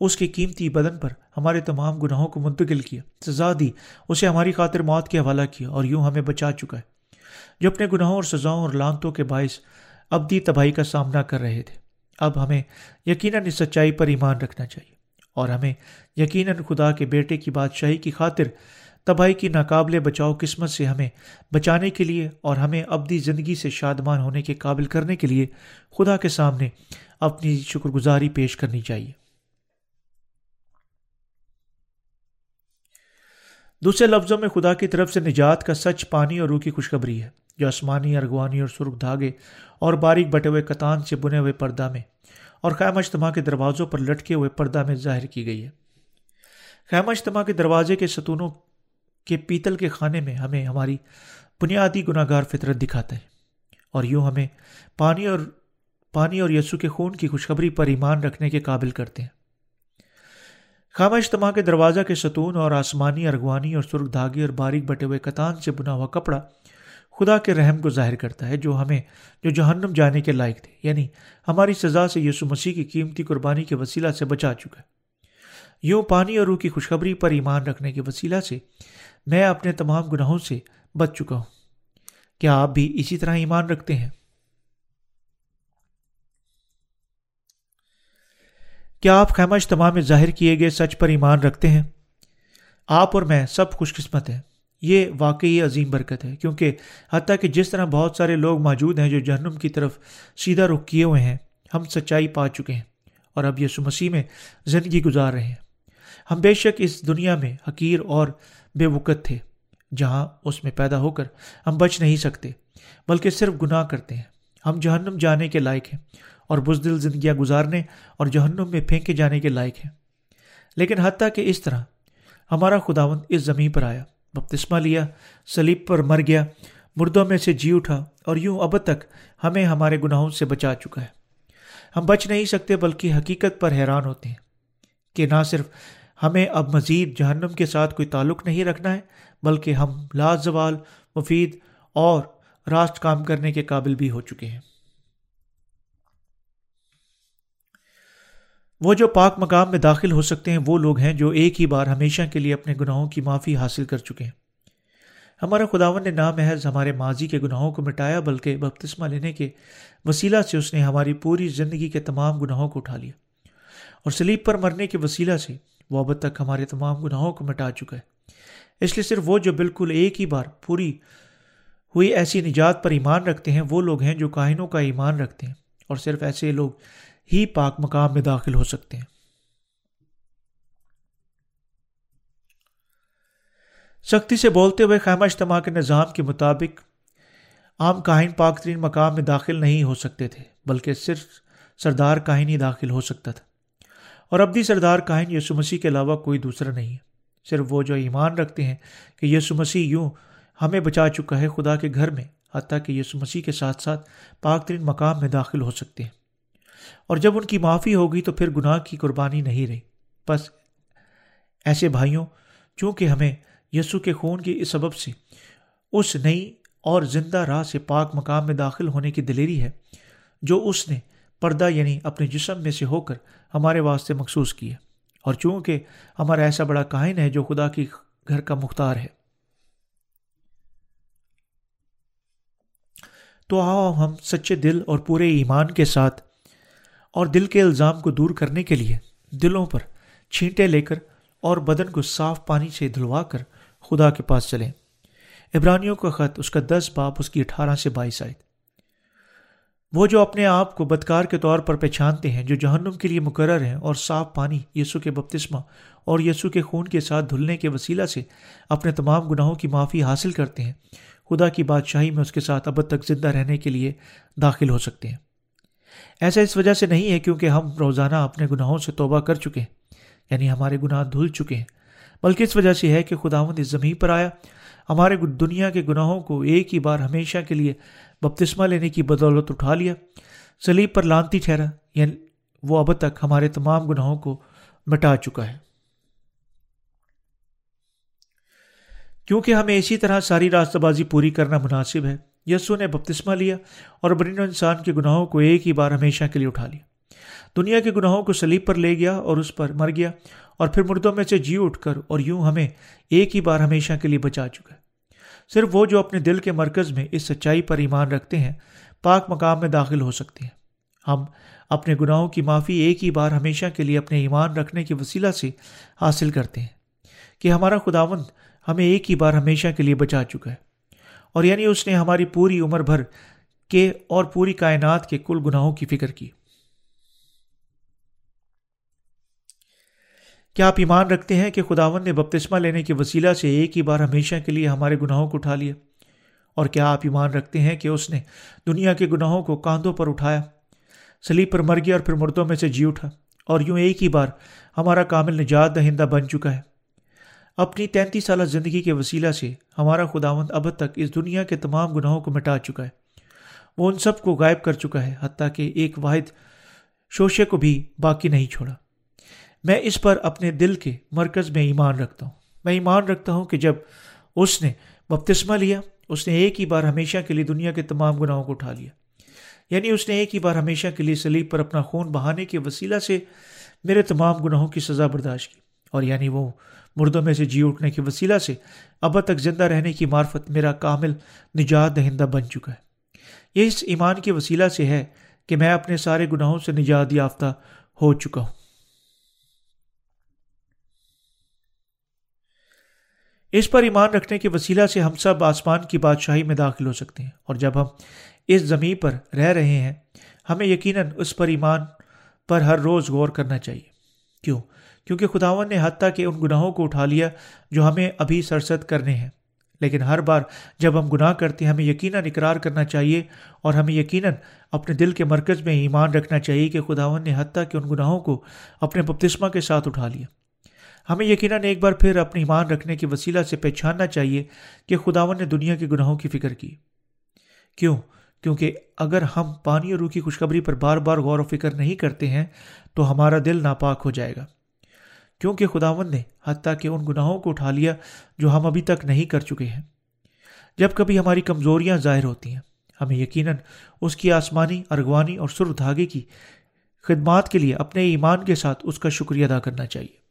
اس کی قیمتی بدن پر ہمارے تمام گناہوں کو منتقل کیا، سزا دی، اسے ہماری خاطر موت کے حوالہ کیا اور یوں ہمیں بچا چکا ہے۔ جو اپنے گناہوں اور سزاؤں اور لانتوں کے باعث ابدی تباہی کا سامنا کر رہے تھے، اب ہمیں یقیناً اس سچائی پر ایمان رکھنا چاہیے اور ہمیں یقیناً خدا کے بیٹے کی بادشاہی کی خاطر تباہی کی ناقابل بچاؤ قسمت سے ہمیں بچانے کے لیے اور ہمیں ابدی زندگی سے شادمان ہونے کے قابل کرنے کے لیے خدا کے سامنے اپنی شکر گزاری پیش کرنی چاہیے۔ دوسرے لفظوں میں خدا کی طرف سے نجات کا سچ پانی اور روح کی خوشخبری ہے۔ جو آسمانی، ارغوانی اور سرخ دھاگے اور باریک بٹے ہوئے کتان سے بنے ہوئے پردہ میں اور خیمہ اجتماع کے دروازوں پر لٹکے ہوئے پردہ میں ظاہر کی گئی ہے۔ خیمہ اجتماع کے دروازے کے ستونوں کہ پیتل کے خانے میں ہمیں ہماری بنیادی گناہ گار فطرت دکھاتا ہے اور یوں ہمیں پانی اور پانی اور یسو کے خون کی خوشخبری پر ایمان رکھنے کے قابل کرتے ہیں۔ خامہ اجتماع کے دروازہ کے ستون اور آسمانی ارغوانی اور سرخ دھاگے اور باریک بٹے ہوئے کتان سے بنا ہوا کپڑا خدا کے رحم کو ظاہر کرتا ہے، جو ہمیں، جو جہنم جانے کے لائق تھے۔ یعنی ہماری سزا سے یسو مسیح کی قیمتی قربانی کے وسیلہ سے بچا چکا ہے۔ یوں پانی اور روح کی خوشخبری پر ایمان رکھنے کے وسیلہ سے میں اپنے تمام گناہوں سے بچ چکا ہوں۔ کیا آپ بھی اسی طرح ایمان رکھتے ہیں؟ کیا آپ خیمہ اجتماع میں ظاہر کیے گئے سچ پر ایمان رکھتے ہیں؟ آپ اور میں سب خوش قسمت ہیں۔ یہ واقعی عظیم برکت ہے، کیونکہ حتیٰ کہ جس طرح بہت سارے لوگ موجود ہیں جو جہنم کی طرف سیدھا رخ کیے ہوئے ہیں، ہم سچائی پا چکے ہیں اور اب یسو مسیح میں زندگی گزار رہے ہیں۔ ہم بے شک اس دنیا میں حقیر اور بے وقت تھے، جہاں اس میں پیدا ہو کر ہم بچ نہیں سکتے، بلکہ صرف گناہ کرتے ہیں۔ ہم جہنم جانے کے لائق ہیں اور بزدل زندگیاں گزارنے اور جہنم میں پھینکے جانے کے لائق ہیں۔ لیکن حتیٰ کہ اس طرح ہمارا خداون اس زمین پر آیا، بپتسمہ لیا سلیب پر مر گیا، مردوں میں سے جی اٹھا اور یوں اب تک ہمیں ہمارے گناہوں سے بچا چکا ہے۔ ہم بچ نہیں سکتے، بلکہ حقیقت پر حیران ہوتے ہیں کہ نہ صرف ہمیں اب مزید جہنم کے ساتھ کوئی تعلق نہیں رکھنا ہے، بلکہ ہم لازوال مفید اور راست کام کرنے کے قابل بھی ہو چکے ہیں۔ وہ جو پاک مقام میں داخل ہو سکتے ہیں، وہ لوگ ہیں جو ایک ہی بار ہمیشہ کے لیے اپنے گناہوں کی معافی حاصل کر چکے ہیں۔ ہمارا خداون نے نام محض ہمارے ماضی کے گناہوں کو مٹایا، بلکہ بپتسمہ لینے کے وسیلہ سے اس نے ہماری پوری زندگی کے تمام گناہوں کو اٹھا لیا۔ اور سلیب پر مرنے کے وسیلہ سے وہ اب تک ہمارے تمام گناہوں کو مٹا چکا ہے۔ اس لیے صرف وہ جو بالکل ایک ہی بار پوری ہوئی ایسی نجات پر ایمان رکھتے ہیں، وہ لوگ ہیں جو کاہنوں کا ایمان رکھتے ہیں اور صرف ایسے لوگ ہی پاک مقام میں داخل ہو سکتے ہیں۔ سختی سے بولتے ہوئے خیمہ اجتماع کے نظام کے مطابق عام کاہن پاک ترین مقام میں داخل نہیں ہو سکتے تھے، بلکہ صرف سردار کاہن ہی داخل ہو سکتا تھا۔ اور ابدی سردار کاہن یسو مسیح کے علاوہ کوئی دوسرا نہیں ہے۔ صرف وہ جو ایمان رکھتے ہیں کہ یسو مسیح یوں ہمیں بچا چکا ہے خدا کے گھر میں، حتیٰ کہ یسو مسیح کے ساتھ ساتھ پاک ترین مقام میں داخل ہو سکتے ہیں۔ اور جب ان کی معافی ہوگی تو پھر گناہ کی قربانی نہیں رہی۔ بس ایسے بھائیوں، چونکہ ہمیں یسو کے خون کی اس سبب سے اس نئی اور زندہ راہ سے پاک مقام میں داخل ہونے کی دلیری ہے، جو اس نے پردہ یعنی اپنے جسم میں سے ہو کر ہمارے واسطے مخصوص کی ہے۔ اور چونکہ ہمارا ایسا بڑا کائن ہے جو خدا کی گھر کا مختار ہے۔ تو آؤ ہم سچے دل اور پورے ایمان کے ساتھ اور دل کے الزام کو دور کرنے کے لیے دلوں پر چھینٹے لے کر اور بدن کو صاف پانی سے دھلوا کر خدا کے پاس چلیں۔ عبرانیوں کا خط اس کا دس باپ اس کی اٹھارہ سے بائیس آئے وہ جو اپنے آپ کو بدکار کے طور پر پہچانتے ہیں، جو جہنم کے لیے مقرر ہیں اور صاف پانی یسو کے بپتسمہ اور یسو کے خون کے ساتھ دھلنے کے وسیلہ سے اپنے تمام گناہوں کی معافی حاصل کرتے ہیں، خدا کی بادشاہی میں اس کے ساتھ اب تک زندہ رہنے کے لیے داخل ہو سکتے ہیں۔ ایسا اس وجہ سے نہیں ہے کیونکہ ہم روزانہ اپنے گناہوں سے توبہ کر چکے ہیں یعنی ہمارے گناہ دھل چکے ہیں۔ بلکہ اس وجہ سے ہے کہ خداوند اس زمین پر آیا۔ ہمارے دنیا کے گناہوں کو ایک ہی بار ہمیشہ کے لیے بپتسمہ لینے کی بدولت اٹھا لیا۔ سلیب پر لانتی ٹھہرا یعنی وہ اب تک ہمارے تمام گناہوں کو مٹا چکا ہے۔ کیونکہ ہمیں اسی طرح ساری راستہ بازی پوری کرنا مناسب ہے، یسو نے بپتسمہ لیا اور برین انسان کے گناہوں کو ایک ہی بار ہمیشہ کے لیے اٹھا لیا۔ دنیا کے گناہوں کو سلیب پر لے گیا اور اس پر مر گیا اور پھر مردوں میں سے جی اٹھ کر اور یوں ہمیں ایک ہی بار ہمیشہ کے لیے بچا چکا ہے۔ صرف وہ جو اپنے دل کے مرکز میں اس سچائی پر ایمان رکھتے ہیں، پاک مقام میں داخل ہو سکتے ہیں۔ ہم اپنے گناہوں کی معافی ایک ہی بار ہمیشہ کے لیے اپنے ایمان رکھنے کے وسیلہ سے حاصل کرتے ہیں کہ ہمارا خداوند ہمیں ایک ہی بار ہمیشہ کے لیے بچا چکا ہے۔ اور یعنی اس نے ہماری پوری عمر بھر کے اور پوری کائنات کے کل گناہوں کی فکر کی۔ کیا آپ ایمان رکھتے ہیں کہ خداون نے بپتسمہ لینے کے وسیلہ سے ایک ہی بار ہمیشہ کے لیے ہمارے گناہوں کو اٹھا لیا؟ اور کیا آپ ایمان رکھتے ہیں کہ اس نے دنیا کے گناہوں کو کاندھوں پر اٹھایا سلیب پر مر گیا اور پھر مردوں میں سے جی اٹھا؟ اور یوں ایک ہی بار ہمارا کامل نجات دہندہ بن چکا ہے۔ اپنی تینتیس سالہ زندگی کے وسیلہ سے ہمارا خداوند اب تک اس دنیا کے تمام گناہوں کو مٹا چکا ہے۔ وہ ان سب کو غائب کر چکا ہے، حتیٰ کہ ایک واحد شوشے کو بھی باقی نہیں چھوڑا۔ میں اس پر اپنے دل کے مرکز میں ایمان رکھتا ہوں۔ میں ایمان رکھتا ہوں کہ جب اس نے بپتسمہ لیا، اس نے ایک ہی بار ہمیشہ کے لیے دنیا کے تمام گناہوں کو اٹھا لیا۔ یعنی اس نے ایک ہی بار ہمیشہ کے لیے سلیب پر اپنا خون بہانے کے وسیلہ سے میرے تمام گناہوں کی سزا برداشت کی۔ اور یعنی وہ مردوں میں سے جی اٹھنے کے وسیلہ سے اب تک زندہ رہنے کی معرفت میرا کامل نجات دہندہ بن چکا ہے۔ یہ اس ایمان کے وسیلہ سے ہے کہ میں اپنے سارے گناہوں سے نجات یافتہ ہو چکا ہوں۔ اس پر ایمان رکھنے کے وسیلہ سے ہم سب آسمان کی بادشاہی میں داخل ہو سکتے ہیں۔ اور جب ہم اس زمین پر رہ رہے ہیں، ہمیں یقیناً اس پر ایمان پر ہر روز غور کرنا چاہیے۔ کیوں؟ کیونکہ خداون نے حتیٰ کہ ان گناہوں کو اٹھا لیا جو ہمیں ابھی سرسد کرنے ہیں۔ لیکن ہر بار جب ہم گناہ کرتے ہیں، ہمیں یقیناً اقرار کرنا چاہیے اور ہمیں یقیناً اپنے دل کے مرکز میں ایمان رکھنا چاہیے کہ خداون نے حتیٰ کہ ان گناہوں کو اپنے بپتسمہ کے ساتھ اٹھا لیا۔ ہمیں یقیناً ایک بار پھر اپنے ایمان رکھنے کے وسیلہ سے پہچاننا چاہیے کہ خداون نے دنیا کے گناہوں کی فکر کی۔ کیوں؟ کیونکہ اگر ہم پانی اور روح کی خوشخبری پر بار بار غور و فکر نہیں کرتے ہیں، تو ہمارا دل ناپاک ہو جائے گا۔ کیونکہ خداون نے حتیٰ کہ ان گناہوں کو اٹھا لیا جو ہم ابھی تک نہیں کر چکے ہیں۔ جب کبھی ہماری کمزوریاں ظاہر ہوتی ہیں، ہمیں یقیناً اس کی آسمانی، ارغوانی اور سر دھاگے کی خدمات کے لیے اپنے ایمان کے ساتھ اس کا شکریہ ادا کرنا چاہیے۔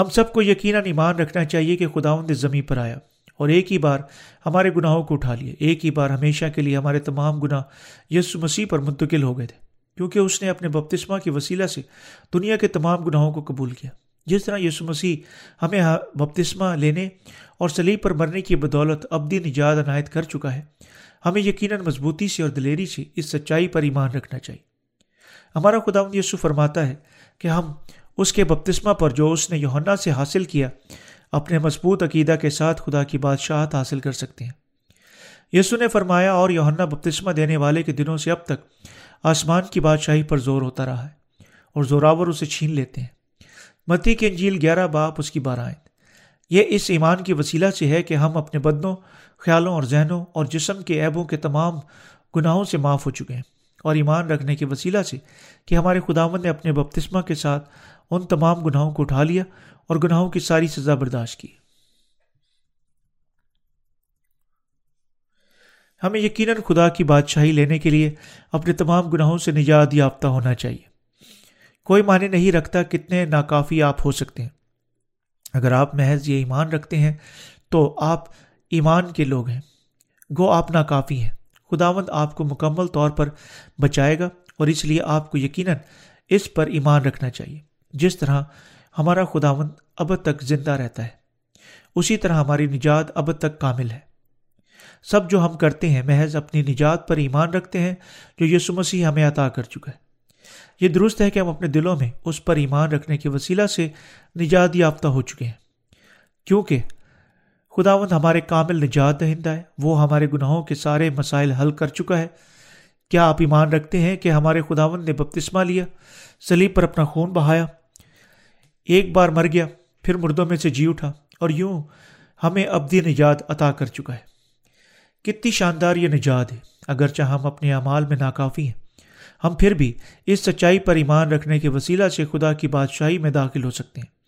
ہم سب کو یقیناً ایمان رکھنا چاہیے کہ خداون نے زمین پر آیا اور ایک ہی بار ہمارے گناہوں کو اٹھا لیا ایک ہی بار ہمیشہ کے لیے ہمارے تمام گناہ یسو مسیح پر منتقل ہو گئے تھے، کیونکہ اس نے اپنے بپتسمہ کی وسیلہ سے دنیا کے تمام گناہوں کو قبول کیا۔ جس طرح یسو مسیح ہمیں بپتسمہ لینے اور سلیب پر مرنے کی بدولت ابدی نجات عنایت کر چکا ہے، ہمیں یقیناً مضبوطی سے اور دلیری سے اس سچائی پر ایمان رکھنا چاہیے۔ ہمارا خدا یسو فرماتا ہے کہ ہم اس کے بپتسمہ پر جو اس نے یوہنا سے حاصل کیا، اپنے مضبوط عقیدہ کے ساتھ خدا کی بادشاہت حاصل کر سکتے ہیں۔ یسو نے فرمایا، اور یوہنا بپتسمہ دینے والے کے دنوں سے اب تک آسمان کی بادشاہی پر زور ہوتا رہا ہے اور زوراور اسے چھین لیتے ہیں۔ متی کے انجیل گیارہ باپ اس کی بارہ آئند یہ اس ایمان کی وسیلہ سے ہے کہ ہم اپنے بدنوں، خیالوں اور ذہنوں اور جسم کے عیبوں کے تمام گناہوں سے معاف ہو چکے ہیں اور ایمان رکھنے کے وسیلہ سے کہ ہمارے خداون نے اپنے بپتسمہ کے ساتھ ان تمام گناہوں کو اٹھا لیا اور گناہوں کی ساری سزا برداشت کی۔ ہمیں یقیناً خدا کی بادشاہی لینے کے لیے اپنے تمام گناہوں سے نجات یافتہ ہونا چاہیے۔ کوئی معنی نہیں رکھتا کتنے ناکافی آپ ہو سکتے ہیں۔ اگر آپ محض یہ ایمان رکھتے ہیں تو آپ ایمان کے لوگ ہیں۔ گو آپ ناکافی ہیں۔ خداوند آپ کو مکمل طور پر بچائے گا اور اس لیے آپ کو یقیناً اس پر ایمان رکھنا چاہیے۔ جس طرح ہمارا خداوند اب تک زندہ رہتا ہے، اسی طرح ہماری نجات اب تک کامل ہے۔ سب جو ہم کرتے ہیں، محض اپنی نجات پر ایمان رکھتے ہیں، جو یسو مسیح ہمیں عطا کر چکا ہے۔ یہ درست ہے کہ ہم اپنے دلوں میں اس پر ایمان رکھنے کے وسیلہ سے نجات یافتہ ہو چکے ہیں۔ کیونکہ خداوند ہمارے کامل نجات دہندہ ہے، وہ ہمارے گناہوں کے سارے مسائل حل کر چکا ہے۔ کیا آپ ایمان رکھتے ہیں کہ ہمارے خداوند نے بپتسمہ لیا سلیب پر اپنا خون بہایا؟ ایک بار مر گیا، پھر مردوں میں سے جی اٹھا اور یوں ہمیں ابدی نجات عطا کر چکا ہے۔ کتنی شاندار یہ نجات ہے۔ اگرچہ ہم اپنے اعمال میں ناکافی ہیں، ہم پھر بھی اس سچائی پر ایمان رکھنے کے وسیلہ سے خدا کی بادشاہی میں داخل ہو سکتے ہیں۔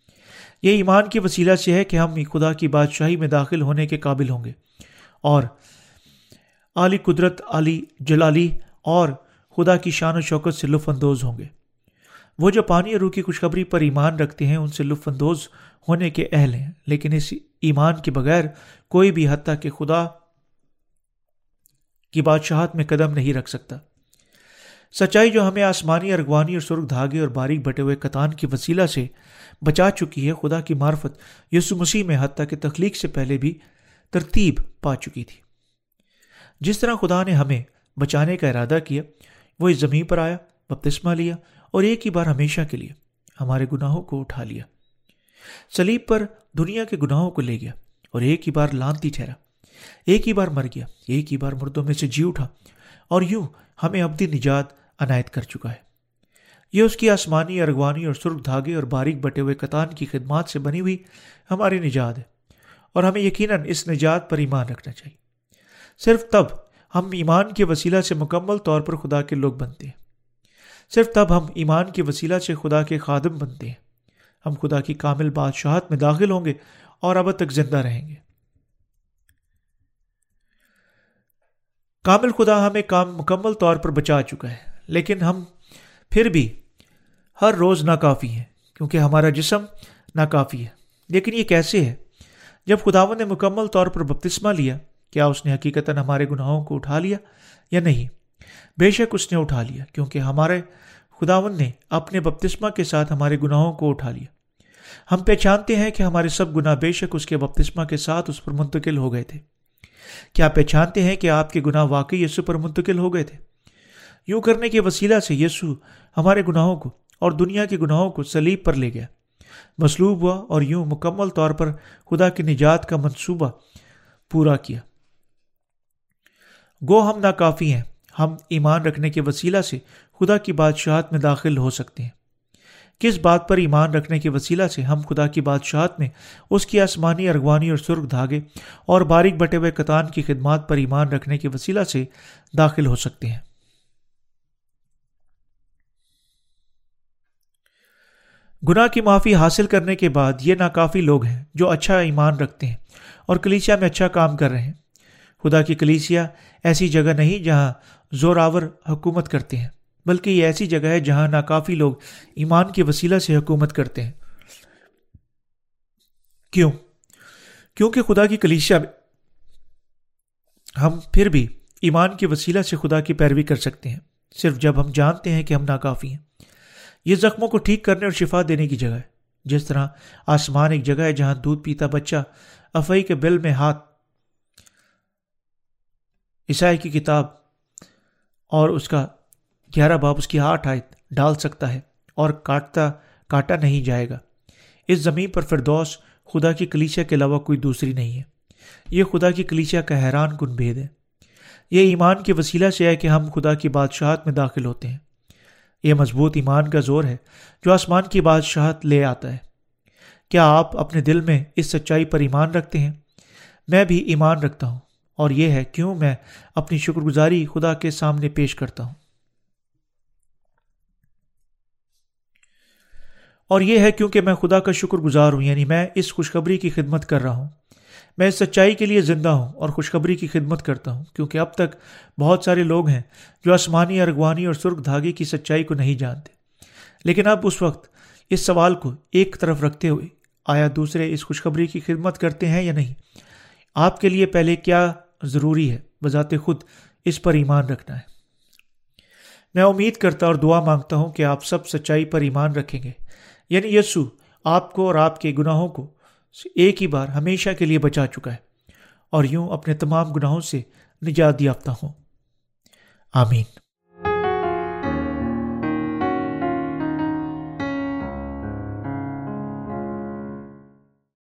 یہ ایمان کی وسیلہ سے ہے کہ ہم خدا کی بادشاہی میں داخل ہونے کے قابل ہوں گے۔ اور علی قدرت علی جلالی اور خدا کی شان و شوکت سے لطف اندوز ہوں گے۔ وہ جو پانی اور روح کی خوشخبری پر ایمان رکھتے ہیں، ان سے لطف اندوز ہونے کے اہل ہیں۔ لیکن اس ایمان کے بغیر کوئی بھی حتیٰ کہ خدا کی بادشاہت میں قدم نہیں رکھ سکتا۔ سچائی جو ہمیں آسمانی ارغوانی اور سرخ دھاگے اور باریک بٹے ہوئے کتان کی وسیلہ سے بچا چکی ہے، خدا کی معرفت یسو مسیح میں حتیٰ کہ تخلیق سے پہلے بھی ترتیب پا چکی تھی۔ جس طرح خدا نے ہمیں بچانے کا ارادہ کیا، وہ اس زمین پر آیا، بپتسمہ لیا اور ایک ہی بار ہمیشہ کے لیے ہمارے گناہوں کو اٹھا لیا۔ سلیب پر دنیا کے گناہوں کو لے گیا اور ایک ہی بار لانتی ٹھہرا۔ ایک ہی بار مر گیا، ایک ہی بار مردوں میں سے جی اٹھا۔ اور یوں ہمیں ابدی نجات عنایت کر چکا ہے۔ یہ اس کی آسمانی، ارغوانی اور سرخ دھاگے اور باریک بٹے ہوئے کتان کی خدمات سے بنی ہوئی ہماری نجات ہے۔ اور ہمیں یقیناً اس نجات پر ایمان رکھنا چاہیے۔ صرف تب ہم ایمان کے وسیلہ سے مکمل طور پر خدا کے لوگ بنتے ہیں۔ صرف تب ہم ایمان کے وسیلہ سے خدا کے خادم بنتے ہیں۔ ہم خدا کی کامل بادشاہت میں داخل ہوں گے اور اب تک زندہ رہیں گے۔ کامل خدا ہمیں کام مکمل طور پر بچا چکا ہے، لیکن ہم پھر بھی ہر روز ناکافی ہیں، کیونکہ ہمارا جسم ناکافی ہے۔ لیکن یہ کیسے ہے؟ جب خداون نے مکمل طور پر بپتسمہ لیا، کیا اس نے حقیقت ہمارے گناہوں کو اٹھا لیا یا نہیں؟ بے شک اس نے اٹھا لیا کیونکہ ہمارے خداون نے اپنے بپتسمہ کے ساتھ ہمارے گناہوں کو اٹھا لیا۔ ہم پہچانتے ہیں کہ ہمارے سب گناہ بے شک اس کے بپتسمہ کے ساتھ اس پر منتقل ہو گئے تھے۔ کیا پہچانتے ہیں کہ آپ کے گناہ واقعی یسو پر منتقل ہو گئے تھے؟ یوں کرنے کے وسیلہ سے یسو ہمارے گناہوں کو اور دنیا کے گناہوں کو سلیب پر لے گیا۔ مصلوب ہوا اور یوں مکمل طور پر خدا کی نجات کا منصوبہ پورا کیا۔ گو ہم ناکافی ہیں۔ ہم ایمان رکھنے کے وسیلہ سے خدا کی بادشاہت میں داخل ہو سکتے ہیں۔ کس بات پر ایمان رکھنے کے وسیلہ سے ہم خدا کی بادشاہت میں اس کی آسمانی ارغوانی اور سرخ دھاگے اور باریک بٹے ہوئے کتان کی خدمات پر ایمان رکھنے کے وسیلہ سے داخل ہو سکتے ہیں۔ گناہ کی معافی حاصل کرنے کے بعد یہ ناکافی لوگ ہیں جو اچھا ایمان رکھتے ہیں اور کلیسیا میں اچھا کام کر رہے ہیں۔ خدا کی کلیسیا ایسی جگہ نہیں جہاں زور آور حکومت کرتے ہیں، بلکہ یہ ایسی جگہ ہے جہاں ناکافی لوگ ایمان کے وسیلہ سے حکومت کرتے ہیں۔ کیوں؟ کیونکہ خدا کی کلیسیا ہم پھر بھی ایمان کے وسیلہ سے خدا کی پیروی کر سکتے ہیں، صرف جب ہم جانتے ہیں کہ ہم ناکافی ہیں۔ یہ زخموں کو ٹھیک کرنے اور شفا دینے کی جگہ ہے۔ جس طرح آسمان ایک جگہ ہے جہاں دودھ پیتا بچہ افئی کے بل میں ہاتھ، عیسائی کی کتاب اور اس کا گیارہ باب اس کی ہاتھ آیت ڈال سکتا ہے اور کاٹتا کاٹا نہیں جائے گا۔ اس زمین پر فردوس خدا کی کلیچیا کے علاوہ کوئی دوسری نہیں ہے۔ یہ خدا کی کلیچیا کا حیران کن بھید ہے۔ یہ ایمان کے وسیلہ سے ہے کہ ہم خدا کی بادشاہت میں داخل ہوتے ہیں۔ یہ مضبوط ایمان کا زور ہے جو آسمان کی بادشاہت لے آتا ہے۔ کیا آپ اپنے دل میں اس سچائی پر ایمان رکھتے ہیں؟ میں بھی ایمان رکھتا ہوں۔ اور یہ ہے کیوں میں اپنی شکر گزاری خدا کے سامنے پیش کرتا ہوں؟ اور یہ ہے کیونکہ میں خدا کا شکر گزار ہوں یعنی میں اس خوشخبری کی خدمت کر رہا ہوں۔ میں اس سچائی کے لیے زندہ ہوں اور خوشخبری کی خدمت کرتا ہوں، کیونکہ اب تک بہت سارے لوگ ہیں جو آسمانی، ارغوانی اور سرخ دھاگے کی سچائی کو نہیں جانتے۔ لیکن اب اس وقت اس سوال کو ایک طرف رکھتے ہوئے آیا دوسرے اس خوشخبری کی خدمت کرتے ہیں یا نہیں؟ آپ کے لیے پہلے کیا ضروری ہے۔ بذات خود اس پر ایمان رکھنا ہے۔ میں امید کرتا اور دعا مانگتا ہوں کہ آپ سب سچائی پر ایمان رکھیں گے۔ یعنی یسو، آپ کو اور آپ کے گناہوں کو ایک ہی بار ہمیشہ کے لیے بچا چکا ہے۔ اور یوں اپنے تمام گناہوں سے نجات یافتہ ہوں۔ آمین۔